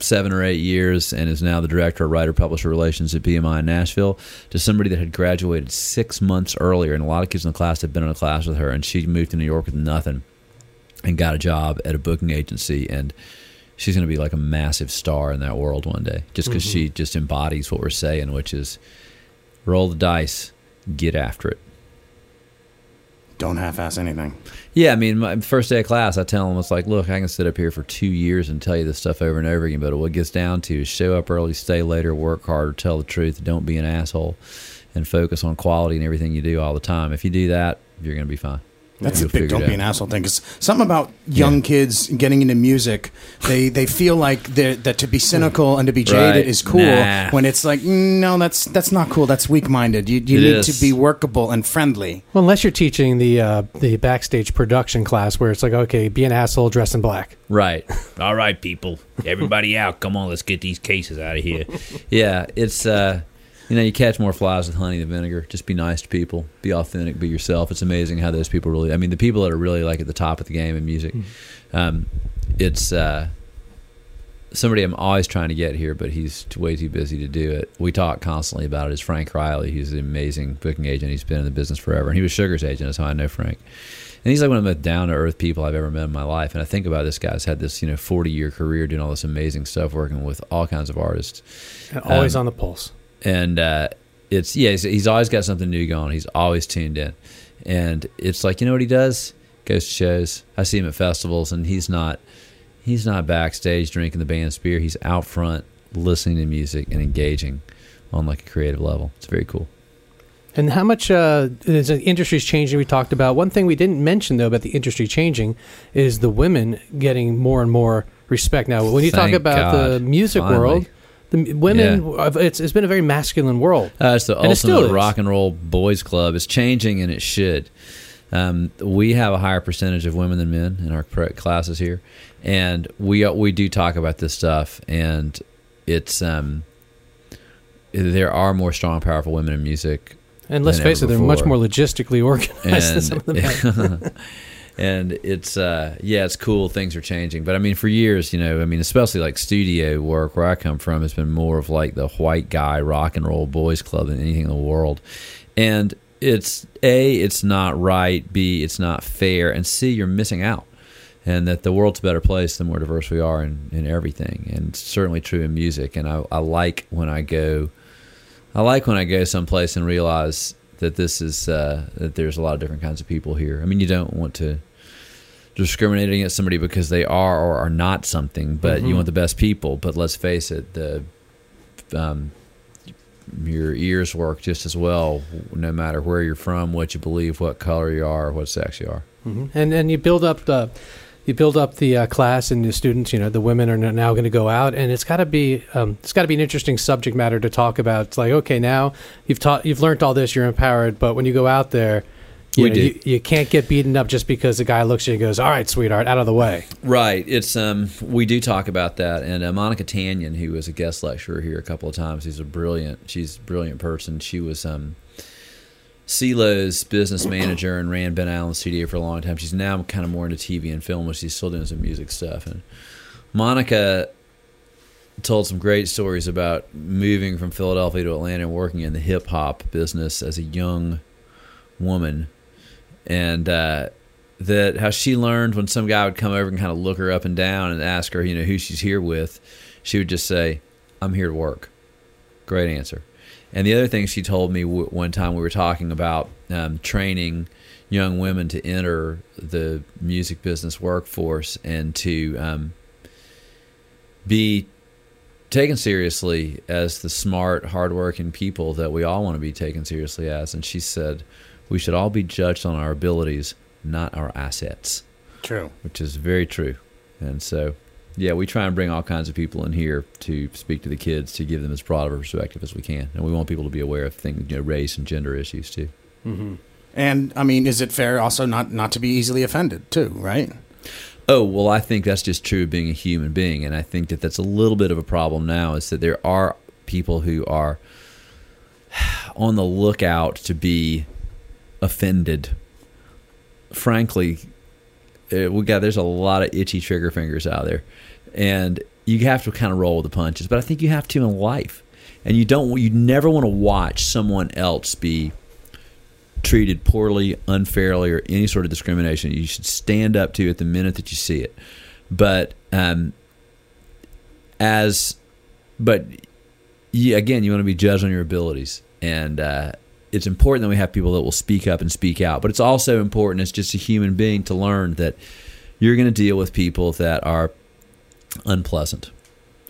seven or eight years and is now the director of writer publisher relations at BMI in Nashville to somebody that had graduated six months earlier. And a lot of kids in the class had been in a class with her, and she moved to New York with nothing and got a job at a booking agency. And she's going to be like a massive star in that world one day, just because she mm-hmm. just embodies what we're saying, which is roll the dice, get after it. Don't half-ass anything. Yeah, I mean, my first day of class, I tell them it's like, look, I can sit up here for two years and tell you this stuff over and over again, but what it gets down to is show up early, stay later, work harder, tell the truth, don't be an asshole, and focus on quality and everything you do all the time. If you do that, you're going to be fine. That's You'll a big don't be an asshole thing. Because something about young kids getting into music, they they feel like that to be cynical and to be jaded Right. is cool. Nah. When it's like, mm, no, that's that's not cool. That's weak minded. You you It need is. to be workable and friendly. Well, unless you're teaching the uh, the backstage production class where it's like, okay, be an asshole dress in black. Right. All right, people, everybody out. Come on, let's get these cases out of here. Yeah, it's uh you know, you catch more flies with honey than vinegar. Just be nice to people. Be authentic. Be yourself. It's amazing how those people really. I mean, the people that are really like at the top of the game in music. Um, it's uh, somebody I'm always trying to get here, but he's way too busy to do it. We talk constantly about it. Is Frank Riley? He's an amazing booking agent. He's been in the business forever, and he was Sugar's agent. That's how I know Frank. And he's like one of the most down to earth people I've ever met in my life. And I think about this guy's had this, you know, 40 year career doing all this amazing stuff, working with all kinds of artists And always Um, on the pulse. And uh, it's yeah, he's, he's always got something new going. He's always tuned in, and it's like you know what he does? Goes to shows. I see him at festivals, and he's not he's not backstage drinking the band's beer. He's out front listening to music and engaging on like a creative level. It's very cool. And how much uh, is the industry's changing? We talked about one thing we didn't mention though about the industry changing is the women getting more and more respect now. When you talk Thank about the music Finally. world, the women, uh, it's, it's been a very masculine world. Uh, it's the And it still ultimate is. rock and roll boys club. It's changing, and it should. Um, we have a higher percentage of women than men in our classes here, and we uh, we do talk about this stuff. And it's um, there are more strong, powerful women in music, And let's face it, ever they're much more logistically organized than some of the men. and it's uh yeah it's cool. Things are changing. But i mean for years you know i mean especially like studio work where i come from has been more of like the white guy rock and roll boys club than anything in the world. And it's a it's not right. B it's not fair. And c you're missing out. And that the world's a better place the more diverse we are in, in everything. And it's certainly true in music. And I, I like when i go I like when I go someplace and realize that this is uh, that there's a lot of different kinds of people here. I mean, you don't want to discriminate against somebody because they are or are not something, but you want the best people. But let's face it, the um, your ears work just as well, no matter where you're from, what you believe, what color you are, what sex you are. and and you build up the you build up the uh, class and the students. You know, the women are now going to go out, and it's got to be um, it's got to be an interesting subject matter to talk about. It's like okay, now you've taught you've learned all this, you're empowered, but when you go out there. You, know, you, you can't get beaten up just because the guy looks at you and goes, "All right, sweetheart, out of the way." Right. It's um we do talk about that, and uh, Monica Tanyan, who was a guest lecturer here a couple of times, she's a brilliant, she's a brilliant person. She was um CeeLo's business manager and ran Ben Allen's studio for a long time. She's now kind of more into TV and film, but she's still doing some music stuff. And Monica told some great stories about moving from Philadelphia to Atlanta and working in the hip hop business as a young woman, and uh, that how she learned when some guy would come over and kind of look her up and down and ask her, you know, who she's here with, she would just say, "I'm here to work." Great answer. And the other thing she told me w- one time we were talking about um, training young women to enter the music business workforce and to um, be taken seriously as the smart, hardworking people that we all want to be taken seriously as. And she said, we should all be judged on our abilities, not our assets, True. which is very true. And so, yeah, we try and bring all kinds of people in here to speak to the kids to give them as broad of a perspective as we can. And we want people to be aware of things, you know, race and gender issues too. Mm-hmm. And I mean, is it fair also not not to be easily offended too? Right. Oh, well, I think that's just true of being a human being. And I think that that's a little bit of a problem now is that there are people who are on the lookout to be offended. Frankly, uh, we got there's a lot of itchy trigger fingers out there, and you have to kind of roll with the punches. But I think you have to in life, and you don't. You never want to watch someone else be treated poorly, unfairly, or any sort of discrimination. You should stand up to it the minute that you see it. But um, as but you, again you want to be judged on your abilities and uh, it's important that we have people that will speak up and speak out but it's also important as just a human being to learn that you're going to deal with people that are unpleasant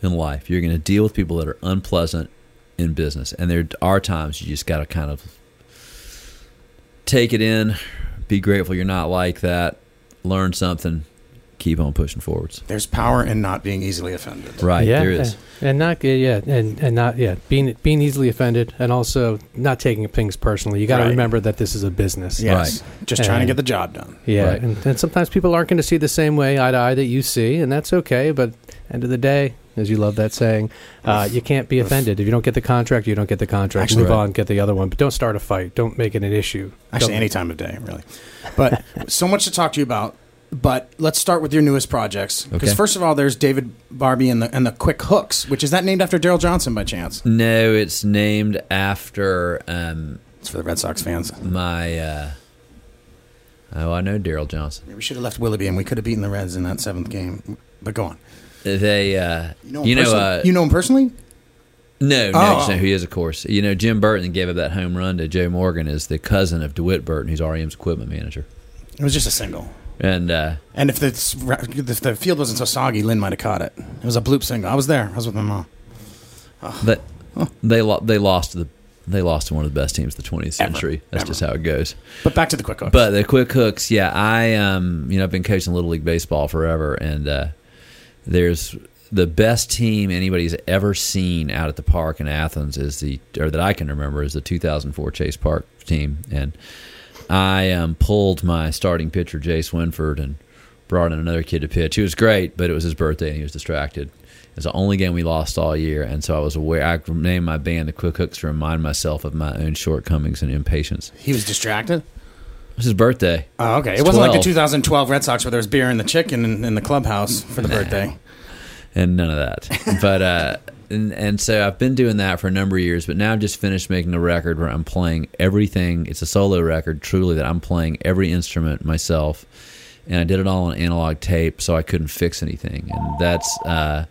in life. You're going to deal with people that are unpleasant in business and there are times you just got to kind of take it in be grateful you're not like that learn something keep on pushing forwards There's power in not being easily offended. right yeah, there is and, and not yeah, and and not yeah, being being easily offended, and also not taking things personally. You got to Right. remember that this is a business. Yes. Just trying to get the job done. Yeah, Right. and, and sometimes people aren't going to see the same way eye to eye that you see, and that's okay. But end of the day, as you love that saying, uh, you can't be offended. If you don't get the contract, you don't get the contract. Actually- Move Right. on, get the other one, but don't start a fight. Don't make it an issue. Actually, Don't- any time of day, really. But so much to talk to you about. But let's start with your newest projects. Because Okay. first of all, there's David Barbe and the and the Quick Hooks, which is that named after Darrell Johnson by chance? No, it's named after um, It's for the Red Sox fans. my. Uh, oh, I know Darrell Johnson. We should have left Willoughby, and we could have beaten the Reds in that seventh game. But go on. They, uh, You know him you know, personally? uh, you know him personally? no, no, Oh. just know who he is, of course. You know, Jim Burton gave up that home run to Joe Morgan is the cousin of DeWitt Burton, who's REM's equipment manager. It was just a single. And uh, And if the if the field wasn't so soggy, Lynn might have caught it. It was a bloop single. I was there. I was with my mom. that they lo- they lost to the they lost to one of the best teams of the 20th Ever. century. That's Ever. just how it goes. But back to the Quick Hooks. But the quick hooks, yeah, I um, you know, I've been coaching little league baseball forever, and uh, there's the best team anybody's ever seen out at the park in Athens is the, or that I can remember is the 2004 Chase Park team, and I um, pulled my starting pitcher Jace Winford and brought in another kid to pitch. He was great, but it was his birthday and he was distracted. It was the only game we lost all year, and so I was aware. I named my band the Quick Hooks to remind myself of my own shortcomings and impatience. he was distracted. It was his birthday. Oh, okay. It It's wasn't like the 2012 Red Sox where there was beer in the chicken in, in the clubhouse for the birthday. and none of that. but uh, and and so I've been doing that for a number of years. But now I've just finished making a record where I'm playing everything. It's a solo record, truly that I'm playing every instrument myself, and I did it all on analog tape, so I couldn't fix anything. And that's uh,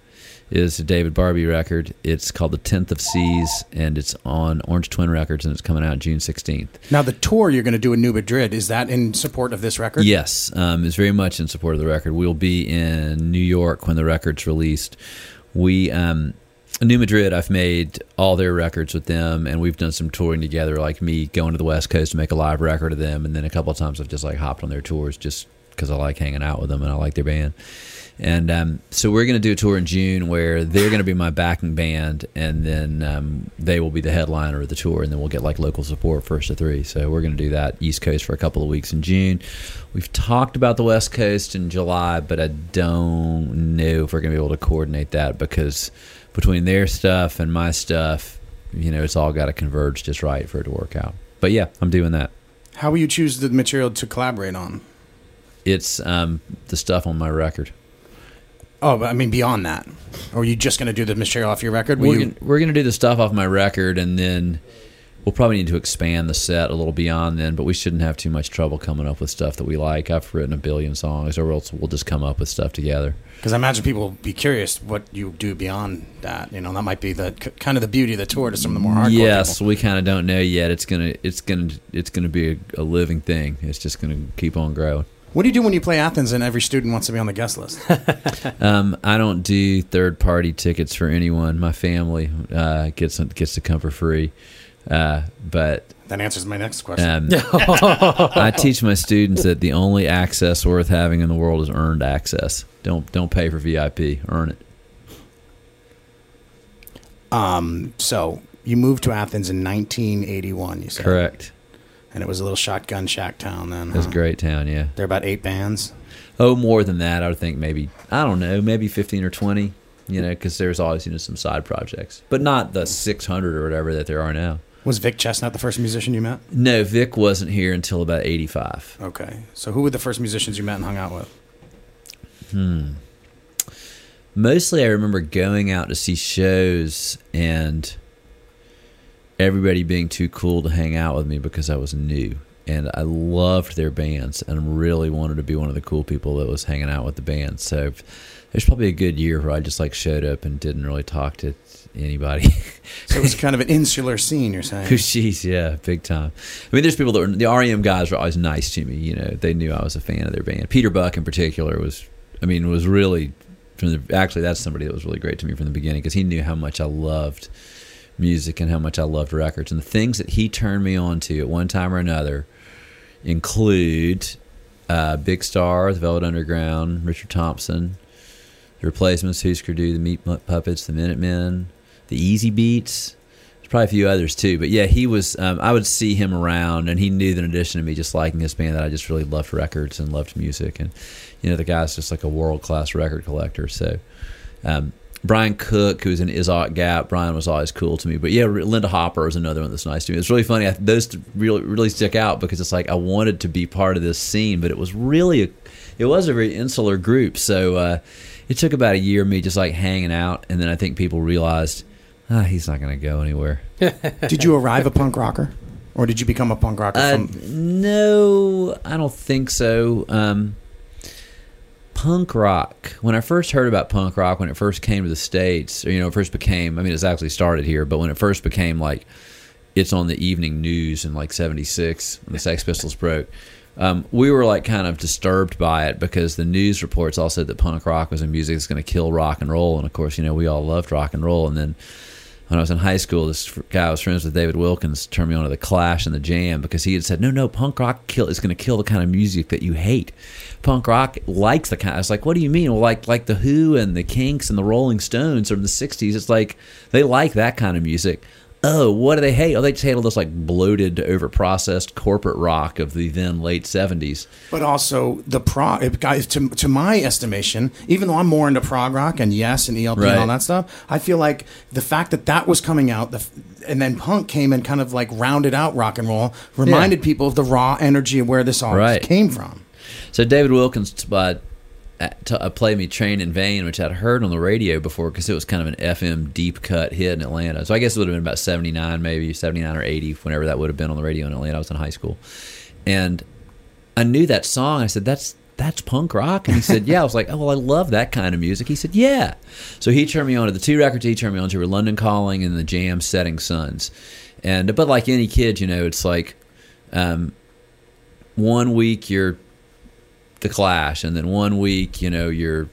is a David Barbe record. It's called the Tenth of Seas, and it's on Orange Twin Records, and it's coming out June 16th. Now, the tour you're going to do in New Madrid, is that in support of this record? Yes, um, is very much in support of the record. We'll be in New York when the record's released. We um, New Madrid. I've made all their records with them, and we've done some touring together. Like me going to the West Coast to make a live record of them, and then a couple of times I've just like hopped on their tours just because I like hanging out with them and I like their band. And um, so we're going to do a tour in June where they're going to be my backing band, and then um, they will be the headliner of the tour, and then we'll get like local support first to three. So we're going to do that East Coast for a couple of weeks in June. We've talked about the West Coast in July, but I don't know if we're going to be able to coordinate that because between their stuff and my stuff, you know, it's all got to converge just right for it to work out. But yeah, I'm doing that. How will you choose the material to collaborate on? It's um, the stuff on my record. Oh, but I mean, beyond that. Or are you just going to do the material off your record? Will We're you- we're gonna do the stuff off my record, and then we'll probably need to expand the set a little beyond then. But we shouldn't have too much trouble coming up with stuff that we like. I've written a billion songs, or else we'll just come up with stuff together. Because I imagine people will be curious what you do beyond that. You know, that might be the kind of the beauty of the tour to some of the more hardcore yes, people. we kind of don't know yet. It's gonna it's gonna it's gonna be a, a living thing. It's just gonna keep on growing. What do you do when you play Athens and every student wants to be on the guest list? Um, I don't do third party tickets for anyone. My family uh, gets gets to come for free, uh, but that answers my next question. Um, I teach my students that the only access worth having in the world is earned access. Don't don't pay for VIP. Earn it. Um, so you moved to Athens in 1981. You said Correct. and it was a little shotgun shack town then. It was a great town. Yeah. There are about eight bands. Oh, more than that. I would think maybe I don't know, maybe fifteen or twenty. You know, because there's always you know some side projects, but not the six hundred or whatever that there are now. Was Vic Chesnutt the first musician you met? No, Vic wasn't here until about eighty five. Okay, so who were the first musicians you met and hung out with? Hmm. Mostly I remember going out to see shows and everybody being too cool to hang out with me because I was new. and I loved their bands, and really wanted to be one of the cool people that was hanging out with the band. So there's probably a good year where I just like showed up and didn't really talk to anybody. So it was kind of an insular scene. You're saying. Jeez, yeah, big time. I mean, there's people that were the REM guys were always nice to me. You know, they knew I was a fan of their band. Peter Buck in particular was, I mean, was really from the actually that's somebody that was really great to me from the beginning because he knew how much I loved music and how much I loved records and the things that he turned me on to at one time or another include uh, Big Star, the Velvet Underground, Richard Thompson, the Replacements, Husker Du, the Meat Puppets, the Minutemen, the Easybeats. There's probably a few others too, but yeah, he was. Um, I would see him around, and he knew that in addition to me just liking his band, that I just really loved records and loved music, and you know the guy's just like a world class record collector. So. Um, Brian Cook, who's in Izot Gap, Brian was always cool to me. But yeah, Linda Hopper is another one that's nice to me. It's really funny. I, those really really stick out because it's like I wanted to be part of this scene, but it was really a, it was a very insular group. So uh, it took about a year of me just like hanging out, and then I think people realized, ah, he's not going to go anywhere. Did you arrive a punk rocker, or did you become a punk rocker Uh, from? no, I don't think so. Um, punk rock. When I first heard about punk rock, when it first came to the states, or you know, it first became. I mean, it's actually started here, but when it first became like, it's on the evening news in like '76 when the Sex Pistols broke. Um, we were like kind of disturbed by it because the news reports all said that punk rock was a music that's going to kill rock and roll, and of course, you know, we all loved rock and roll, and then when I was in high school, this guy I was friends with, David Wilkins, turned me on to the Clash and the Jam because he had said, "No, no, punk rock kill is going to kill the kind of music that you hate. Punk rock likes the kind." I was like, "What do you mean?" Well, like like the Who and the Kinks and the Rolling Stones from the '60s. It's like they like that kind of music. Oh, what do they hate? Oh, they just handle this like bloated, over-processed corporate rock of the then late '70s. But also the prog, guys. To to my estimation, even though I'm more into prog rock and yes and ELP Right. and all that stuff, I feel like the fact that that was coming out, the, and then punk came and kind of like rounded out rock and roll, reminded people of the raw energy of where this all Right. came from. So David Wilkins uh, t- uh, played me "Train in Vain," which I'd heard on the radio before because it was kind of an FM deep cut hit in Atlanta. So I guess it would have been about seventy nine, maybe seventy nine or eighty, whenever that would have been on the radio in Atlanta. I was in high school, and I knew that song. I said, "That's." That's punk rock, and he said, "Yeah." I was like, "Oh, well, I love that kind of music." He said, "Yeah." So he turned me on to the two records he turned me on to were "London Calling" and the Jam "Setting Sons," and but like any kid, you know, it's like um, one week you're the Clash, and then one week, you know, you're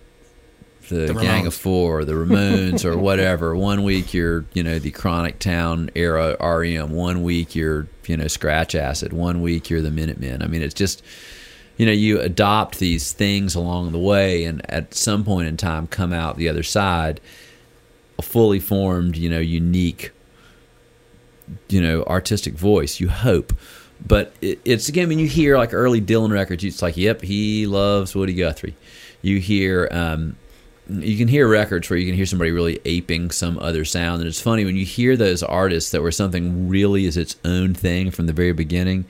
the, The Gang of. Four, the Ramones, or whatever. One week you're, you know, the Chronic Town era REM. One week you're, you know, Scratch Acid. One week you're the Minutemen. I mean, it's just, you know, you adopt these things along the way, and at some point in time, come out the other side a fully formed, you know, unique you know artistic voice you hope but it, it's again when you hear like early dylan records it's like yep he loves woody guthrie you hear um you can hear records where you can hear somebody really aping some other sound and it's funny when you hear those artists that were something really is its own thing from the very beginning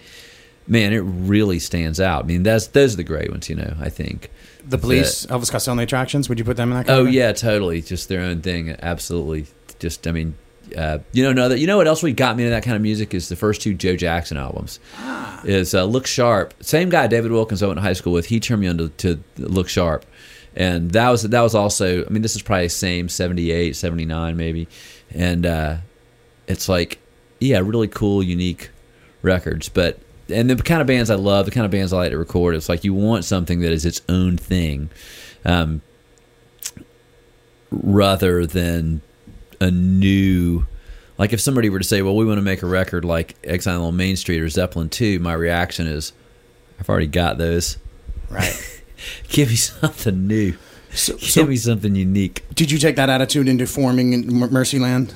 man it really stands out i mean that's those are the great ones you know i think The police, Elvis Costello and the Attractions. Would you put them in that? category? Oh yeah, totally. Just their own thing. Absolutely. Just I mean, uh, you know, no, that you know what else we got me into that kind of music is the first two Joe Jackson albums. Is uh, Look Sharp. Same guy, David Wilkins, I went to high school with. He turned me on to, to Look Sharp, and that was that was also. I mean, this is probably same 78, 79 maybe, and uh, it's like yeah, really cool, unique records, but. And the kind of bands I love, the kind of bands I like to record, it's like you want something that is its own thing. Um, rather than a new like if somebody were to say well we want to make a record like exile on main street or zeppelin 2 my reaction is i've already got those right. give me something new So, give so me something unique did you take that attitude into forming in Mer- Mercyland?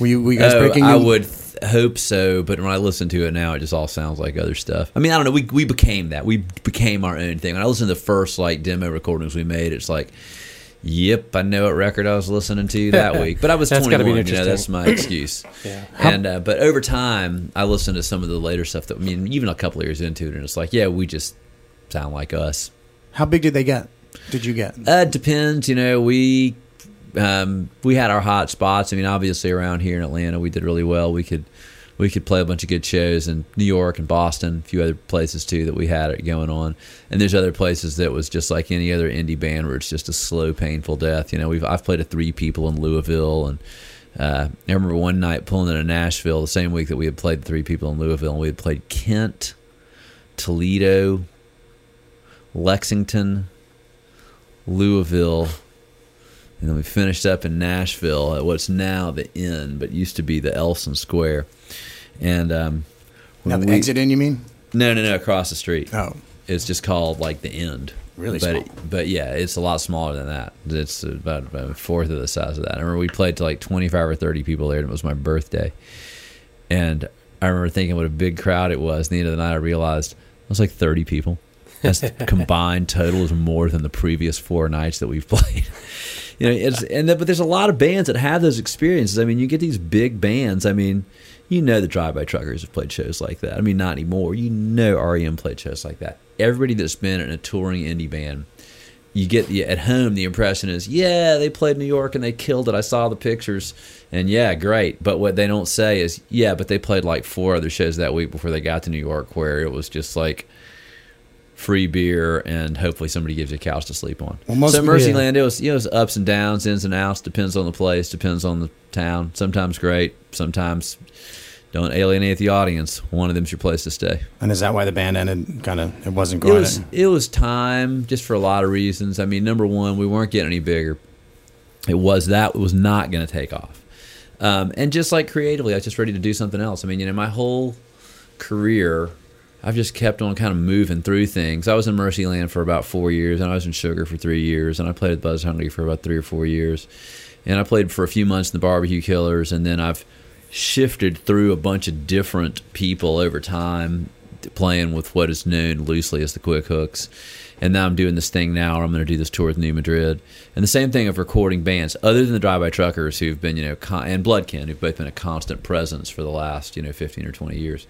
Were you, were you guys Oh, breaking? i in- would th- hope so but when i listen to it now it just all sounds like other stuff i mean i don't know we, we became that we became our own thing when i listen to the first like demo recordings we made it's like Yep, I know what record I was listening to that week, but I was That's gotta 21. be You know, that's my excuse. Yeah. And uh, but over time, I listened to some of the later stuff that I mean, even a couple of years into it, and it's like, yeah, we just sound like us. How big did they get? Did you get? Uh, it depends. You know, we um, we had our hot spots. I mean, obviously around here in Atlanta, we did really well. We could we could play a bunch of good shows in New York and Boston, a few other places too that we had it going on. And there's other places that was just like any other indie band where it's just a slow, painful death. You know, we've I've played a three people in Louisville, and uh, I remember one night pulling into Nashville the same week that we had played three people in Louisville, and we had played Kent, Toledo, Lexington, Louisville. And then we finished up in Nashville at what's now the End, but used to be the Elliston Square. And um, Now the we- Exit/In, you mean? No, no, no, across the street. Oh, It's just called like the End. Really but small. but yeah, it's a lot smaller than that. It's about, about a fourth of the size of that. I remember we played to like twenty five or thirty people there, and it was my birthday. And I remember thinking what a big crowd it was. At the end of the night, I realized it was like thirty people. That's the combined total is more than the previous four nights that we've played. You know, it's and then, but there's a lot of bands that have those experiences. I mean, you get these big bands. I mean, you know, the Drive By Truckers have played shows like that. I mean, not anymore. You know, REM played shows like that. Everybody that's been in a touring indie band, you get the, at home the impression is, yeah, they played New York and they killed it. I saw the pictures, and yeah, great. But what they don't say is, yeah, but they played like four other shows that week before they got to New York, where it was just like free beer and hopefully somebody gives you a couch to sleep on. Well, so Mercyland, it was you know, it was ups and downs, ins and outs. Depends on the place, depends on the town. Sometimes great, sometimes don't alienate the audience. One of them's your place to stay. and is that why the band ended? Kind of, it wasn't It going. was it was time just for a lot of reasons. I mean, number one, we weren't getting any bigger. It was that it was not going to take off, um, and just like creatively, I was just ready to do something else. I mean, you know, my whole career, I've just kept on kind of moving through things. I was in Mercyland for about four years, and I was in Sugar for three years, and I played with Buzz Hungry for about three or four years, and I played for a few months in the Barbecue Killers, and then I've shifted through a bunch of different people over time, playing with what is known loosely as the Quick Hooks. And now I'm doing this thing now, where I'm going to do this tour with New Madrid, and the same thing of recording bands, other than the Drive By Truckers, who've been, you know, con- and Bloodkin, who've both been a constant presence for the last, you know, 15 or 20 years.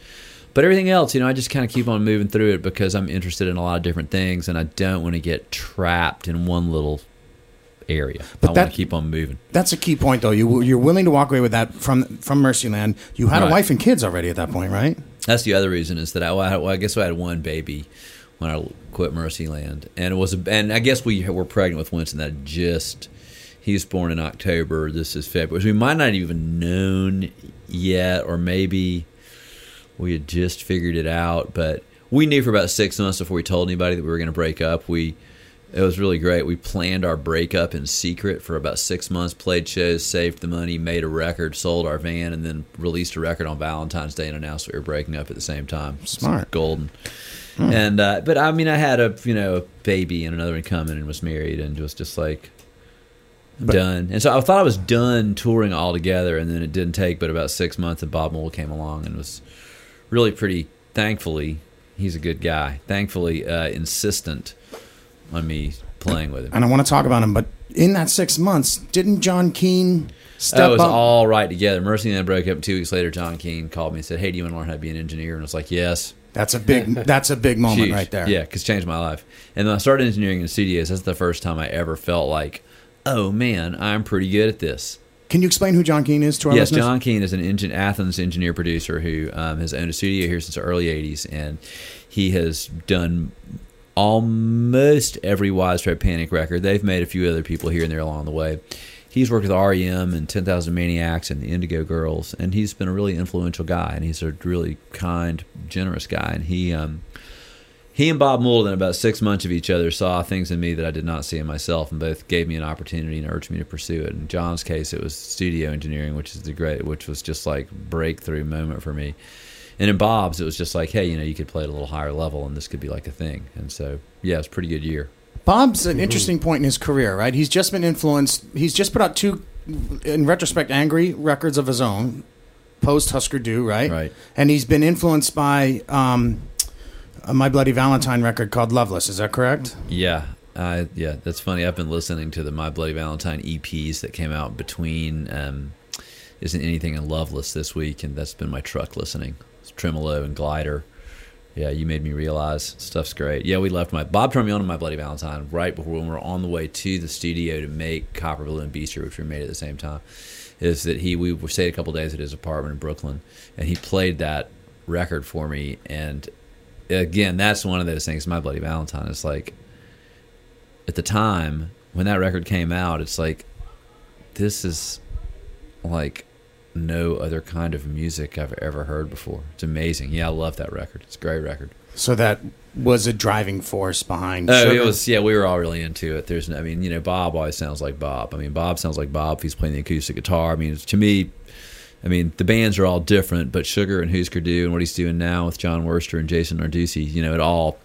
But everything else, you know, I just kind of keep on moving through it because I'm interested in a lot of different things, and I don't want to get trapped in one little area. I want to keep on moving. That's a key point, though. You you're willing to walk away with that from from Mercyland. You had a wife and kids already at that point, right? That's the other reason is that I, well, I, well, I guess I had one baby when I quit Mercyland, and it was, a, and I guess we were pregnant with Winston. That just he was born in October. This is February. So we might not even known yet, or maybe we had just figured it out. But we knew for about six months before we told anybody that we were going to break up. We it was really great. We planned our breakup in secret for about six months, played shows, saved the money, made a record, sold our van, and then released a record on Valentine's Day and announced we were breaking up at the same time. It's Smart. golden. And uh, but I mean, I had a you know a baby and another one coming and was married and was just like I'm But- done. And so I thought I was done touring altogether, and then it didn't take but about six months, and Bob Mould came along and was really pretty. Thankfully, he's a good guy. Thankfully, uh, insistent on me playing with him. And I want to talk about him, but in that six months, didn't John Keane step Oh, it was up? all right together. Mercyland then broke up. Two weeks later, John Keane called me and said, "Hey, do you want to learn how to be an engineer?" And I was like, "Yes." that's a big. That's a big moment Huge. right there. Yeah, because changed my life. And then I started engineering in studios. That's the first time I ever felt like, "Oh man, I'm pretty good at this." Can you explain who John Keane is to our Yes, listeners? John Keane is an engine, Athens engineer producer who um, has owned a studio here since the early '80s, and he has done almost every Widespread Panic record. They've made a few other people here and there along the way. He's worked with REM and 10,000 Maniacs and the Indigo Girls, and he's been a really influential guy, and he's a really kind, generous guy. And he, um, he and Bob Mould, in about six months of each other, saw things in me that I did not see in myself, and both gave me an opportunity and urged me to pursue it. In John's case, it was studio engineering, which is the great, which was just like breakthrough moment for me. And in Bob's, it was just like, hey, you know, you could play at a little higher level, and this could be like a thing. And so, yeah, it's a pretty good year. Bob's an interesting point in his career, right? He's just been influenced. He's just put out two, in retrospect, angry records of his own, post Husker Du, right? Right. And he's been influenced by um, a My Bloody Valentine record called Loveless. Is that correct? Yeah, yeah, that's funny. I've been listening to the My Bloody Valentine EPs that came out between um, Isn't Anything and Loveless this week, and that's been my truck listening. It's Tremolo and Glider, Yeah, you made me realize stuff's great. Yeah, we left my Bob turned me on to my Bloody Valentine right before when we were on the way to the studio to make Copper Blue and Beaster, which we made at the same time. Is that he we stayed a couple days at his apartment in Brooklyn, and he played that record for me. And again, that's one of those things. My Bloody Valentine is like at the time when that record came out, it's like this is like no other kind of music I've ever heard before. It's amazing. Yeah, I love that record. It's a great record. So that was a driving force behind. Oh, it was yeah. We were all really into it. There's, I mean, you know, Bob always sounds like Bob. I mean, Bob sounds like Bob. If he's playing the acoustic guitar. I mean, to me, I mean, the bands are all different, but Sugar and Husker Du and what he's doing now with John Wurster and Jason Narducy, you know, it all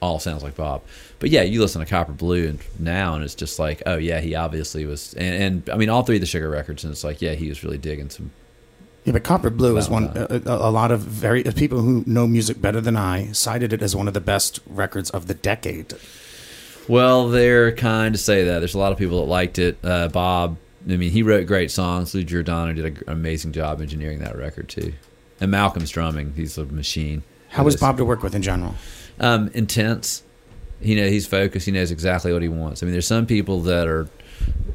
all sounds like Bob. But yeah, you listen to Copper Blue and now, and it's just like, oh yeah, he obviously was. And, and I mean, all three of the Sugar records, and it's like, yeah, he was really digging some. Yeah, but Copper Blue is one. Uh, a, a, uh, a lot of very uh, people who know music better than I cited it as one of the best records of the decade. Well, they're kind to say that. There's a lot of people that liked it. Uh, Bob, I mean, he wrote great songs. Lou Giordano did an amazing job engineering that record too. And Malcolm's drumming, he's a machine. How was Bob to work with in general? Um, intense. You know, he's focused. He knows exactly what he wants. I mean, there's some people that are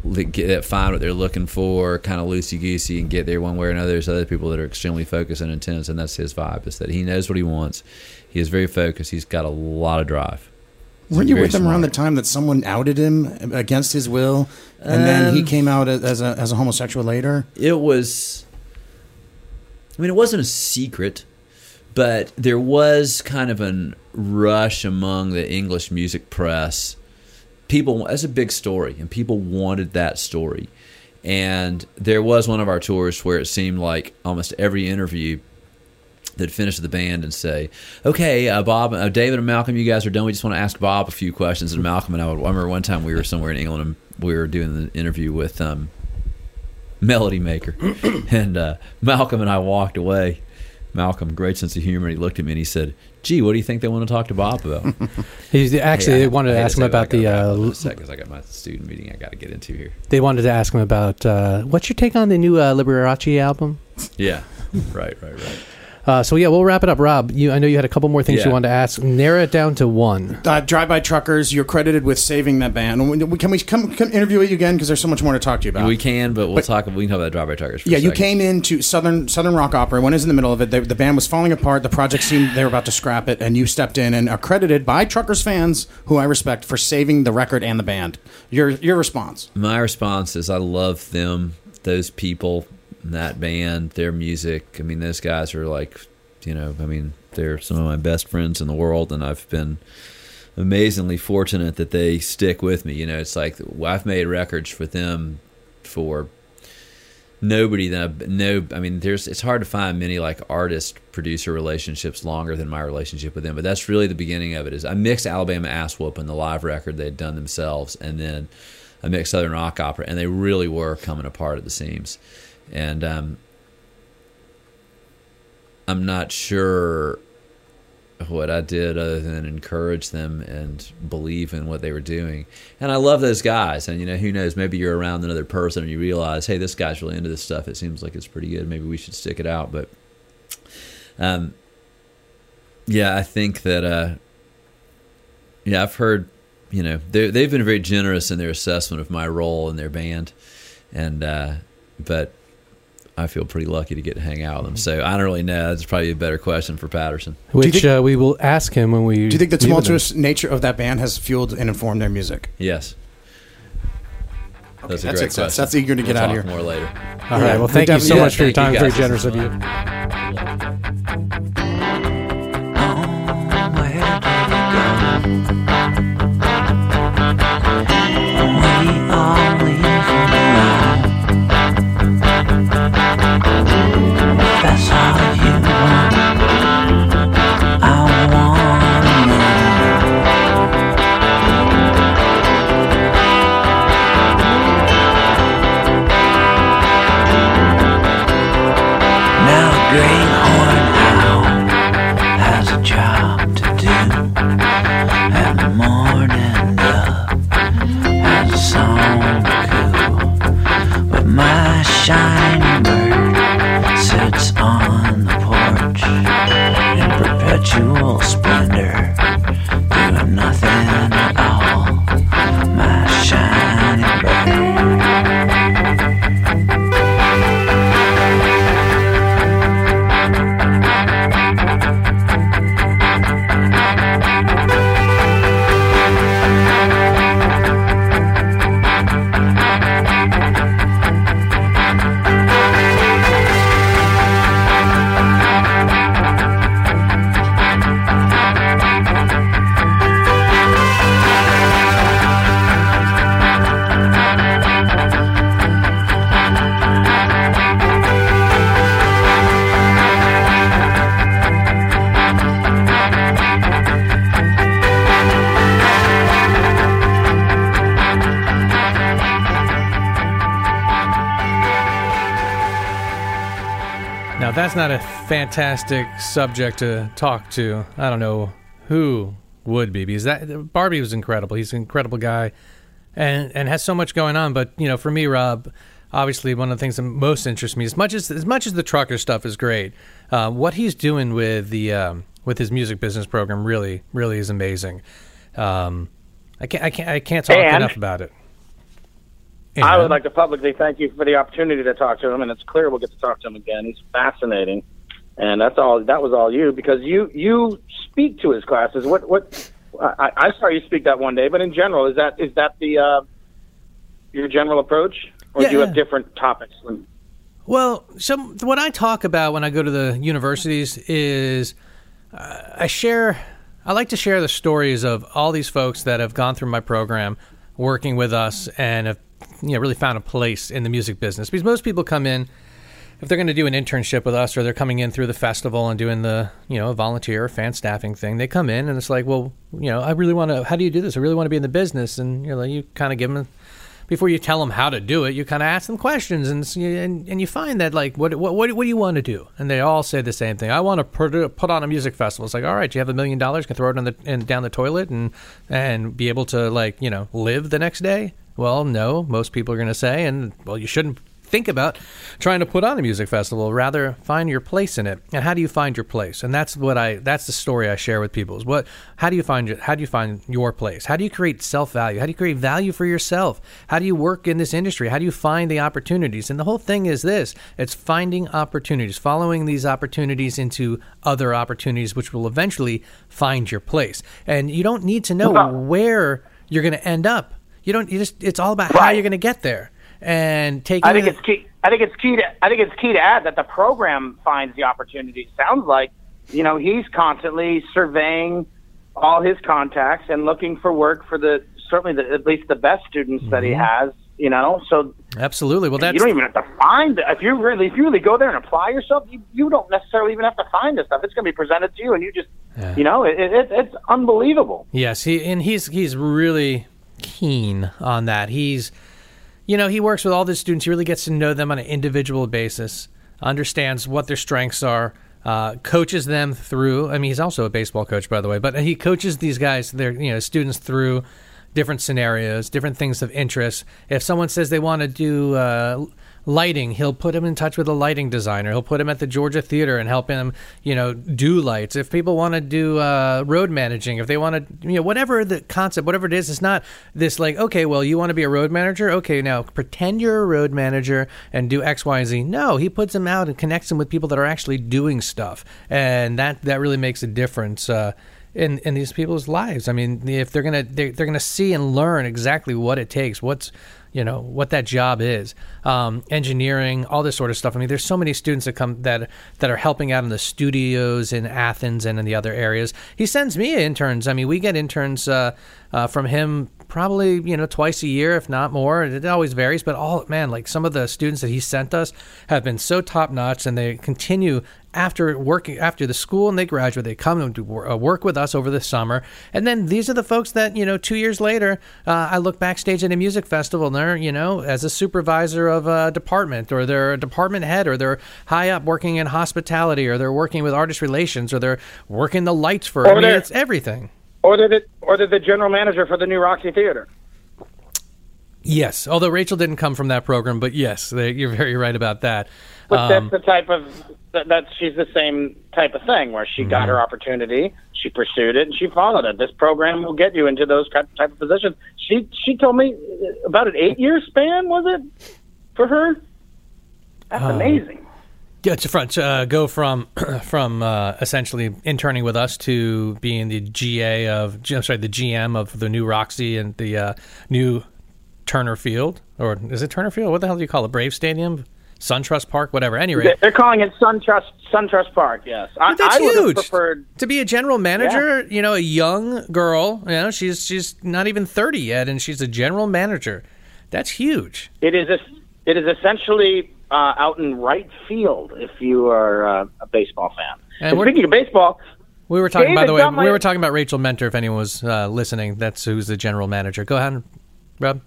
that get that find what they're looking for, kind of loosey goosey, and get there one way or another. There's other people that are extremely focused and intense, and that's his vibe. Is that he knows what he wants. He is very focused. He's got a lot of drive. Weren't you with him around the time that someone outed him against his will, and then he Um, came out as a as a homosexual later? it was i mean it wasn't a secret but there was kind of a rush among the english music press. People that's a big story and people wanted that story. And there was one of our tours where it seemed like almost every interview that finish the band and say, "Okay, uh, Bob, uh, David, and Malcolm, you guys are done. We just want to ask Bob a few questions." And Malcolm and I, would, I remember one time we were somewhere in England and we were doing the interview with um, Melody Maker, and uh, Malcolm and I walked away. Malcolm, great sense of humor. And he looked at me and he said, "Gee, what do you think they want to talk to Bob about?" He's actually Hey, I- they wanted to hate ask him about the. wrap up Uh, a I got my student meeting I got to get into here. they wanted to ask him about uh, what's your take on the new uh, Liberace album. Yeah, right, right, right. Uh, so yeah, we'll wrap it up. Rob, you, I know you had a couple more things Yeah. you wanted to ask. Narrow it down to one. Uh, Drive by Truckers, you're credited with saving that band. Can we come, come interview you again? Because there's so much more to talk to you about. We can, but we'll But- talk. We can talk about drive by truckers. For Yeah, a you came into Southern Southern Rock Opera. When is in the middle of it, the, the band was falling apart. The project seemed they were about to scrap it, and you stepped in and are credited by Truckers fans, who I respect, for saving the record and the band. Your your response? My response is I love them, those people, that band, their music. I mean, those guys are like, you know, I mean, they're some of my best friends in the world, and I've been amazingly fortunate that they stick with me. You know, it's like I've made records with them for nobody that I've- no i mean there's it's hard to find many like artist producer relationships longer than my relationship with them but that's really the beginning of it is i mixed alabama ass Whoop and the live record they'd done themselves and then i mixed southern rock opera and they really were coming apart at the seams and um i'm not sure what I did other than encourage them and believe in what they were doing. And I love those guys. And you know, who knows? Maybe you're around another person and you realize, hey, this guy's really into this stuff. It seems like it's pretty good. Maybe we should stick it out. But, um, yeah, I think that, uh, yeah, I've heard, you know, they they've been very generous in their assessment of my role in their band, and uh, but I feel pretty lucky to get to hang out with them. So I don't really know. That's probably a better question for Patterson. Which think- uh, we will ask him when we. Do you think the meet with him. tumultuous nature of that band has fueled and informed their music? Yes. That's a great. That's- question. that's eager to get We'll out of here. More later. All right. Well, We thank you so definitely- much for your time. you Very generous of was you. Oh, not a fantastic subject to talk to, I don't know who would be because that Barbe was incredible. He's an incredible guy, and and has so much going on. But you know, for me, Rob, obviously one of the things that most interests me, as much as as much as the trucker stuff is great, uh, what he's doing with the um, with his music business program really really is amazing. Um, I can't I can't I can't talk And- enough about it. I would like to publicly thank you for the opportunity to talk to him, and it's clear we'll get to talk to him again. He's fascinating, and that's all. That was all you because you you speak to his classes. What what I, I saw you speak that one day, but in general, is that is that the uh, your general approach, or do you Yeah. have different topics? Well, some what I talk about when I go to the universities is uh, I share. I like to share the stories of all these folks that have gone through my program, working with us, and have you know really found a place in the music business. Because most people come in if they're going to do an internship with us, or they're coming in through the festival and doing the you know volunteer or fan staffing thing. They come in and it's like, well, you know, I really want to. How do you do this? I really want to be in the business, and you know, you kind of give them before you tell them how to do it, you kind of ask them questions, and and, and you find that like, what, what what do you want to do? And they all say the same thing. I want to put, put on a music festival. It's like, all right, you have a million dollars, can throw it in the in, down the toilet and and be able to like you know live the next day. Well, no, most people are going to say, and well, you shouldn't think about trying to put on a music festival. Rather find your place in it. And how do you find your place? And that's what i that's the story i share with people is what how do you find your how do you find your place? How do you create self-value? How do you create value for yourself? How do you work in this industry? How do you find the opportunities? And the whole thing is this it's finding opportunities following these opportunities into other opportunities which will eventually find your place. And you don't need to know where you're going to end up you don't you just it's all about how you're going to get there and taking I think the- it's key. I think it's key to. I think it's key to add that the program finds the opportunity. Sounds like, you know, he's constantly surveying all his contacts and looking for work for the certainly the, at least the best students that he mm-hmm. has. You know, so Absolutely. Well, that's you don't even have to find it. if you really if you really go there and apply yourself, you, you don't necessarily even have to find this stuff. It's going to be presented to you, and you just, you know, it, it, it's unbelievable. yes. He and he's he's really keen on that. He's, you know, he works with all the students. He really gets to know them on an individual basis. Understands what their strengths are. Uh, coaches them through. I mean, he's also a baseball coach, by the way. But he coaches these guys, their you know students through different scenarios, different things of interest. If someone says they want to do uh, lighting, he'll put him in touch with a lighting designer. He'll put him at the Georgia Theater and help him, you know, do lights. If people want to do uh, road managing, if they want to, you know, whatever the concept, whatever it is, it's not this like, okay, well, you want to be a road manager? Okay, now pretend you're a road manager and do X, Y, and Z. No, he puts him out and connects him with people that are actually doing stuff, and that that really makes a difference. Uh, in, in these people's lives. I mean, if they're gonna they're, they're gonna see and learn exactly what it takes, what's you know what that job is, um, engineering, all this sort of stuff. I mean, there's so many students that come that that are helping out in the studios in Athens and in the other areas. He sends me interns. I mean, we get interns uh, uh, from him probably you know twice a year if not more. It always varies but all man like some of the students that he sent us have been so top notch and they continue after working after the school and they graduate they come and do uh, work with us over the summer. And then these are the folks that you know two years later uh, i look backstage at a music festival and they're you know as a supervisor of a department or they're a department head or they're high up working in hospitality or they're working with artist relations or they're working the lights for Or i mean it's everything Or they're the, or they're the general manager for the new Roxy Theater. Yes, although Rachel didn't come from that program, but yes, they, you're very right about that. But Um, that's the type of that, that's she's the same type of thing where she Mm-hmm. got her opportunity, she pursued it, and she followed it. This program will get you into those type type of positions. She she told me about an eight year span was it for her? That's Uh, amazing. Yeah, to front, uh, go from from uh, essentially interning with us to being the GA of I'm sorry, the GM of the new Roxy and the uh, new Turner Field, or is it Turner Field? What the hell do you call it? Brave Stadium, SunTrust Park, whatever. Anyway, They- They're calling it SunTrust SunTrust Park. Yes, I, But that's I huge. preferred. to be a general manager, you know, a young girl, you know, she's she's not even 30 yet and she's a general manager. That's huge. It is a, it is essentially uh, out in right field if you are uh, a baseball fan. And And we're- speaking of baseball, We were talking, by the way, got my- we were talking about Rachel Mentor. If anyone was uh, listening, that's who's the general manager. Go ahead, Rob.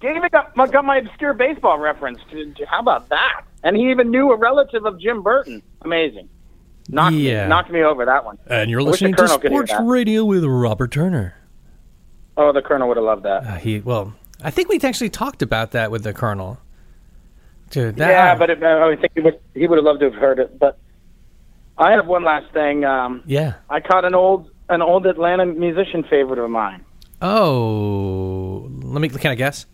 He even got, got my obscure baseball reference. To, to- how about that? And he even knew a relative of Jim Burton. Amazing. Knocked, Yeah. me, knocked me over that one. And you're I wish the listening to Colonel could hear Sports. Radio with Robert Turner. Oh, the Colonel would have loved that. Uh, he well, I think we actually talked about that with the Colonel. Dude, that, yeah, but it, I think he would he would have loved to have heard it. But I have one last thing. Um, yeah. I caught an old an old Atlanta musician favorite of mine. Oh, let me. Can I guess?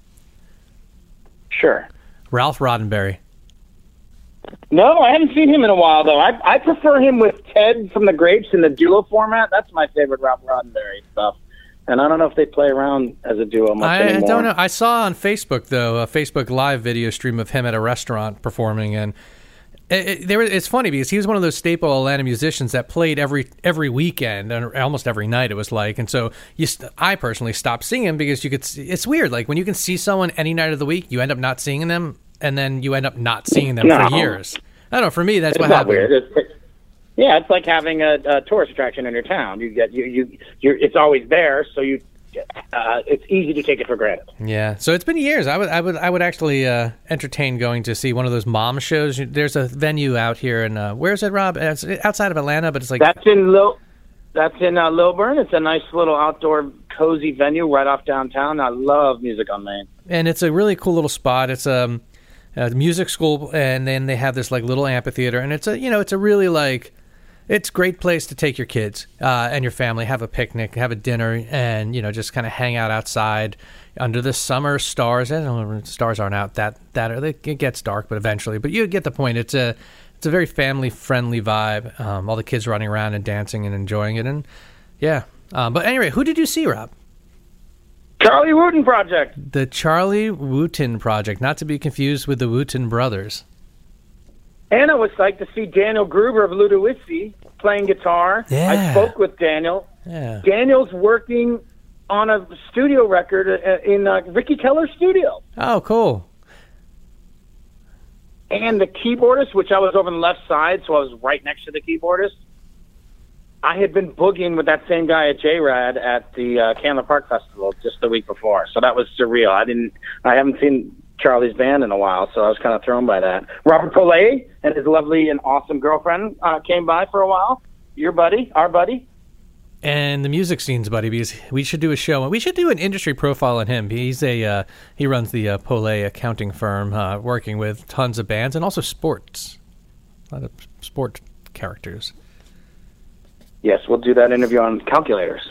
Sure. Ralph Roddenberry. No, I haven't seen him in a while though. I I prefer him with Ted from the Grapes in the duo format. That's my favorite Ralph Roddenberry stuff. And I don't know if they play around as a duo much I, I don't know. I saw on Facebook though a Facebook live video stream of him at a restaurant performing, and it, it, there, it's funny because he was one of those staple Atlanta musicians that played every every weekend and almost every night. It was like, and so you, st- I personally stopped seeing him because you could. See, it's weird, like when you can see someone any night of the week, you end up not seeing them, and then you end up not seeing them for years. I don't know. For me, that's It's what happened. weird. It's, yeah, it's like having a, a tourist attraction in your town. You get you you you're, it's always there, so you uh, it's easy to take it for granted. Yeah, so it's been years. I would, I would, I would actually uh, entertain going to see one of those mom shows. There's a venue out here, and uh, where's it, Rob? It's outside of Atlanta, but it's like That's in Lil. That's in uh, Lilburn. It's a nice little outdoor, cozy venue right off downtown. I love music on Main. and it's a really cool little spot. It's um, a music school, and then they have this like little amphitheater, and it's a you know it's a really like it's a great place to take your kids uh, and your family, have a picnic, have a dinner, and you know just kind of hang out outside under the summer stars. And stars aren't out that that early. It gets dark, but eventually. But you get the point. It's a it's a very family friendly vibe. Um, all the kids running around and dancing and enjoying it, and yeah. Um, but anyway, who did you see, Rob? Charlie Wooten Project. The Charlie Wooten Project, not to be confused with the Wooten Brothers. And I was psyched to see Daniel Gruber of Ludowici playing guitar. Yeah. I spoke with Daniel. Yeah. Daniel's working on a studio record uh, in uh, Ricky Keller's studio. Oh, cool. and the keyboardist, which I was over on the left side, so I was right next to the keyboardist. I had been boogieing with that same guy at J-Rad at the uh, Candler Park Festival just the week before, so that was surreal. I didn't, I haven't seen Charlie's band in a while, so I was kind of thrown by that. Robert Polay and his lovely and awesome girlfriend uh, came by for a while. Your buddy, our buddy. And the music scenes, buddy, because we should do a show. We should do an industry profile on him. He's a uh, he runs the uh, Polay accounting firm, uh, working with tons of bands and also sports, a lot of sport characters. Yes, we'll do that interview on calculators.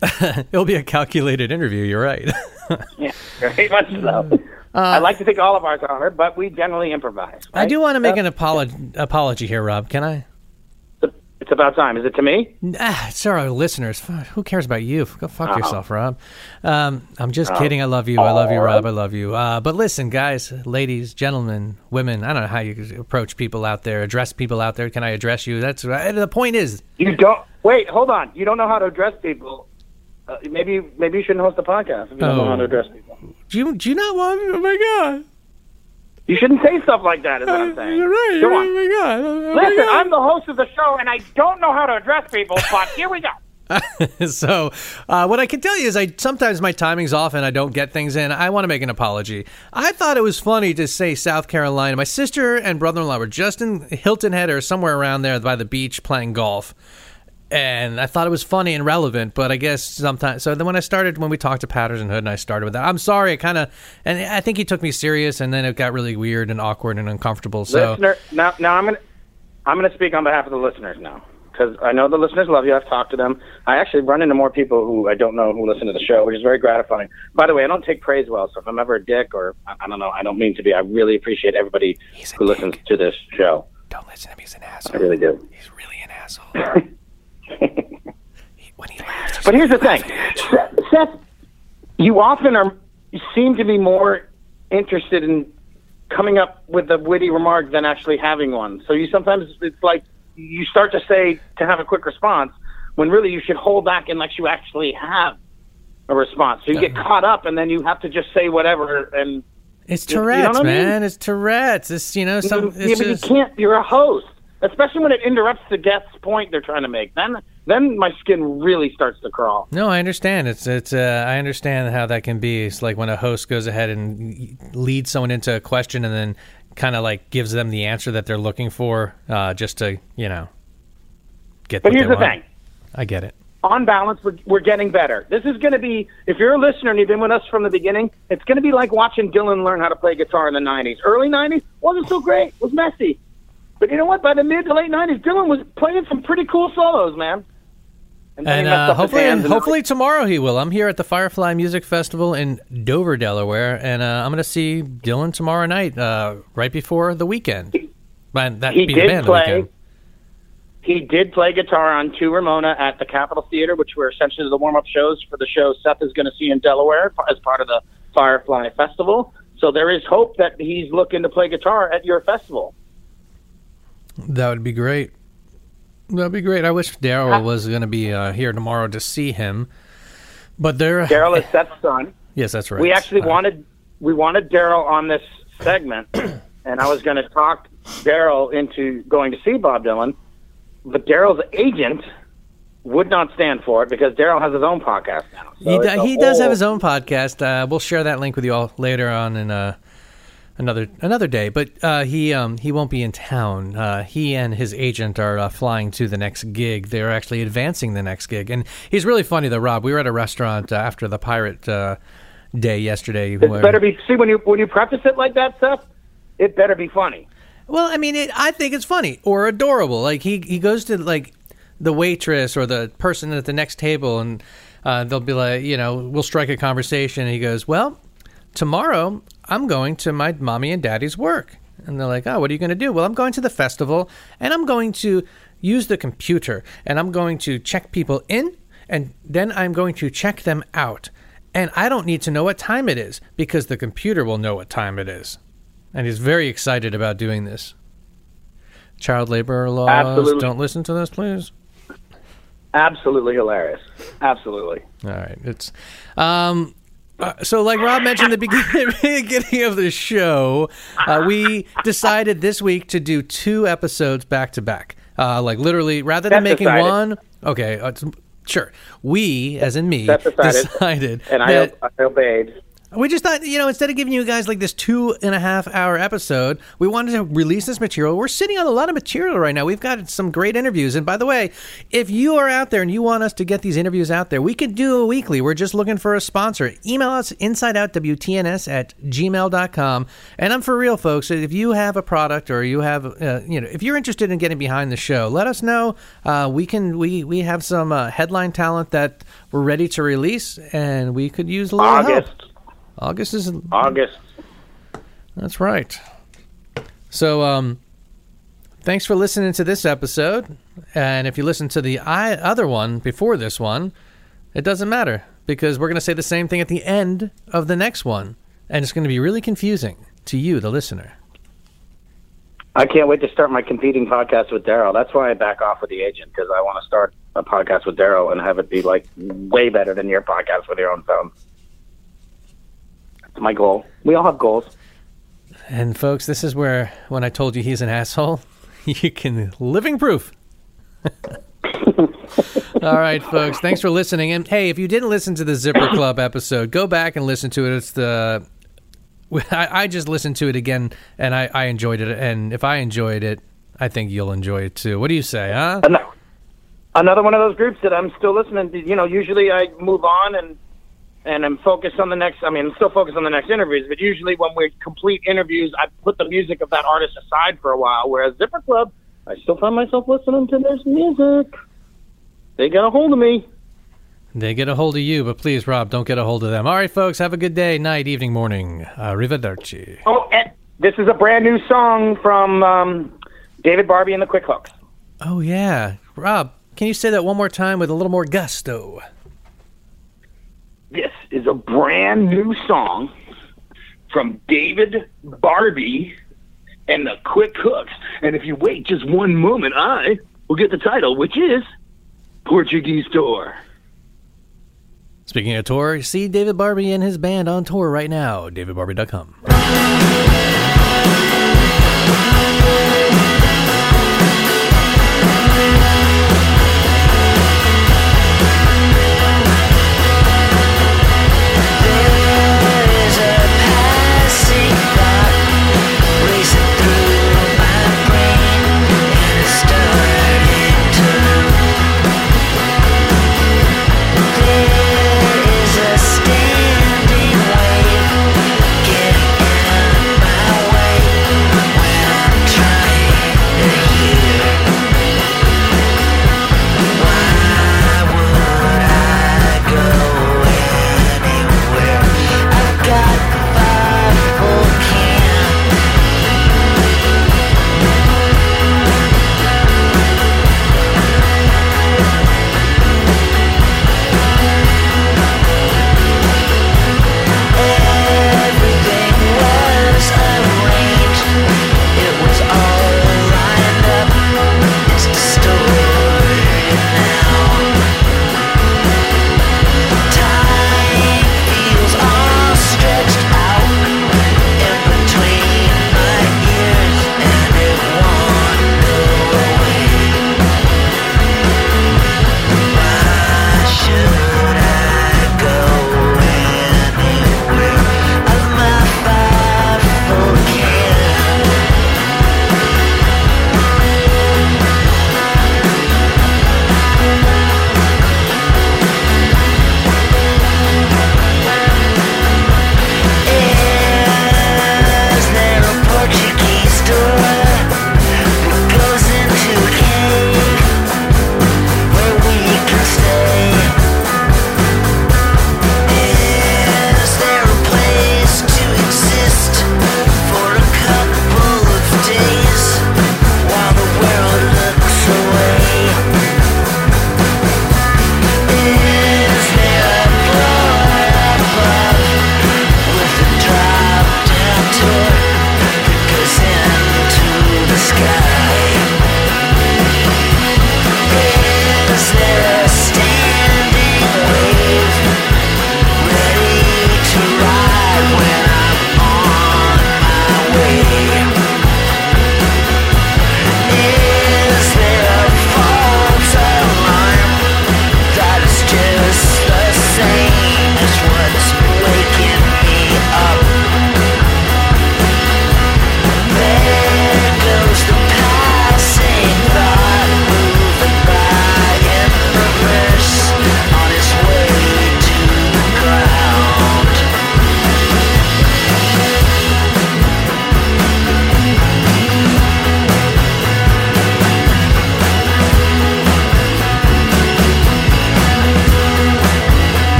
It'll be a calculated interview. You're right. Yeah, very much so. I like to think all of ours are, but we generally improvise. I do want to make an apolo- apology here, Rob. Can I? It's about time. Is it to me? Ah, it's our listeners. Who cares about you? Go fuck Oh. yourself, Rob. Um, I'm just kidding. I love you. I love you, Rob. I love you. Uh, but listen, guys, ladies, gentlemen, women. I don't know how you approach people out there, address people out there. Can I address you? That's uh, the point. Is You don't wait. Hold on. You don't know how to address people. Uh, maybe maybe you shouldn't host a podcast if you don't know Oh. how to address people. Do you do you not want? Oh my god! You shouldn't say stuff like that. Is what I'm saying. You're right. Oh on. my god! Oh my Listen, God. I'm the host of the show, and I don't know how to address people. But here we go. so uh, what I can tell you is I sometimes my timing's off and I don't get things in. I want to make an apology. I thought it was funny to say South Carolina. My sister and brother-in-law were just in Hilton Head or somewhere around there by the beach playing golf. And I thought it was funny and relevant, but I guess sometimes. So then when I started, when we talked to Patterson Hood, and I started with that, I'm sorry, I kind of, and I think he took me serious, and then it got really weird and awkward and uncomfortable. So Listener, now now I'm gonna I'm gonna speak on behalf of the listeners now because I know the listeners love you. I've talked to them. I actually run into more people who I don't know who listen to the show, which is very gratifying. By the way, I don't take praise well, so if I'm ever a dick or I I don't know, I don't mean to be. I really appreciate everybody He's a who listens to this show. don't listen to him; he's an asshole. I really do. He's really an asshole. He- when he laughs, But here's the thing, Seth. You often are you seem to be more interested in coming up with a witty remark than actually having one. So you sometimes it's like you start to say to have a quick response when really you should hold back unless you actually have a response. So you get caught up and then you have to just say whatever and It's You- you know Tourette's, what I mean? man. It's Tourette's. It's you know some. yeah, but just, you can't. You're a host, especially when it interrupts the guest's point they're trying to make. Then then my skin really starts to crawl. No, I understand. It's it's. Uh, I understand how that can be. It's like when a host goes ahead and leads someone into a question and then kind of like gives them the answer that they're looking for, uh, just to you know get. But here's the want. thing. I get it. on balance, we're, we're getting better. This is going to be, if you're a listener and you've been with us from the beginning, it's going to be like watching Dylan learn how to play guitar in the 90s. Early 90s wasn't so great, it was messy. But you know what? By the mid to late 90s, Dylan was playing some pretty cool solos, man. he And uh, hopefully, and- hopefully tomorrow he will. I'm here at the Firefly Music Festival in Dover, Delaware, and uh, I'm going to see Dylan tomorrow night, uh, right before the weekend. But that he be the did band play. the weekend. He did play guitar on To Ramona at the Capitol Theater, which were essentially the warm-up shows for the show Seth is going to see in Delaware as part of the Firefly Festival. So there is hope that he's looking to play guitar at your festival. That would be great. That'd be great. I wish Daryl was going to be uh, here tomorrow to see him, but there. Daryl is Seth's son. Yes, that's right. We actually wanted we wanted Daryl on this segment, and I was going to talk Daryl into going to see Bob Dylan, but Daryl's agent would not stand for it because Daryl has his own podcast now. So He, do, he does have his own podcast. Uh, we'll share that link with you all later on in uh, another another day. But uh, he um, he won't be in town. Uh, he and his agent are uh, flying to the next gig. They're actually advancing the next gig, and he's really funny. though, Rob, we were at a restaurant uh, after the pirate uh, day yesterday. It where- better be see when you when you preface it like that, Seth. It better be funny. Well, I mean, it, I think it's funny or adorable. Like he he goes to like the waitress or the person at the next table, and uh, they'll be like, you know, we'll strike a conversation. And he goes, "Well, tomorrow I'm going to my mommy and daddy's work." And they're like, "Oh, what are you going to do?" "Well, I'm going to the festival, and I'm going to use the computer, and I'm going to check people in, and then I'm going to check them out." And I don't need to know what time it is because the computer will know what time it is and he's very excited about doing this. Child labor laws. Absolutely. Don't listen to this, please. Absolutely hilarious. Absolutely. All right, it's um. Uh, so, like Rob mentioned at the beginning, of the show, uh, we decided this week to do two episodes back to back. Uh, like literally, rather than That's making decided. one. Okay, uh, sure. We, as in me, decided. decided And I, that I obeyed. We just thought, you know, instead of giving you guys like this two and a half hour episode, we wanted to release this material. We're sitting on a lot of material right now. We've got some great interviews. And by the way, if you are out there and you want us to get these interviews out there, we could do a weekly. We're just looking for a sponsor. Email us insideoutwtns at gmail.com. And I'm for real, folks. If you have a product or you have, uh, you know, if you're interested in getting behind the show, let us know. Uh, we can, we, we have some uh, headline talent that we're ready to release and we could use a little help. August. Is August. that's right. So, um, thanks for listening to this episode. And if you listen to the I, other one before this one, it doesn't matter because we're going to say the same thing at the end of the next one, and it's going to be really confusing to you, the listener. I can't wait to start my competing podcast with Daryl. That's why I back off with the agent because I want to start a podcast with Daryl and have it be like way better than your podcast with your own phone. My goal. We all have goals. And folks, this is where when I told you he's an asshole, you can living proof. All right, folks. Thanks for listening. And hey, if you didn't listen to the Zipper Club episode, go back and listen to it. It's the I, I just listened to it again, and I, I enjoyed it. And if I enjoyed it, I think you'll enjoy it too. What do you say, huh? Another one of those groups that I'm still listening to. You know, usually I move on and and I'm focused on the next. I mean, I'm still focused on the next interviews, but usually when we complete interviews, I put the music of that artist aside for a while. Whereas Zipper Club, I still find myself listening to their music. They got a hold of me. They get a hold of you, but please, Rob, don't get a hold of them. All right, folks. Have a good day, night, evening, morning. Arrivederci. Oh, and this is a brand new song from um, David Barbe and the Quick Hooks. Oh yeah, Rob. Can you say that one more time with a little more gusto? This is a brand new song from David Barbe and the Quick Hooks. And if you wait just one moment, I will get the title, which is Portuguese Tour. Speaking of tour, see David Barbe and his band on tour right now. DavidBarbe.com.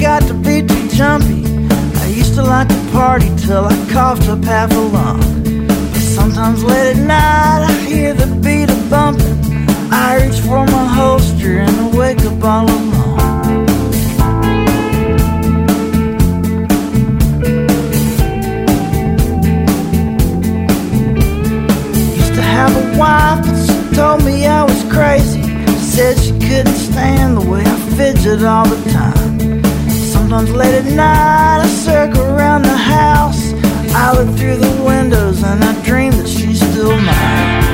got to be too jumpy. I used to like to party till I coughed up half a lung. But sometimes late at night I hear the beat of bumping. I reach for my holster and I wake up all alone. Used to have a wife, but she told me I was crazy. She said she couldn't stand the way I fidget all the time. Sometimes late at night, I circle around the house. I look through the windows and I dream that she's still mine.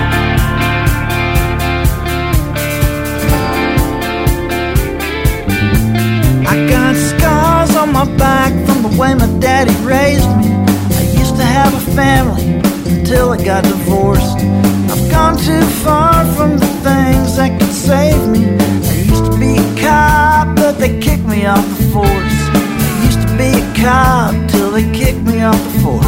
I got scars on my back from the way my daddy raised me. I used to have a family until I got divorced. I've gone too far from the things that could save me. I used to be a cop, but they kicked me off the force. Be a cop till they kick me off the force.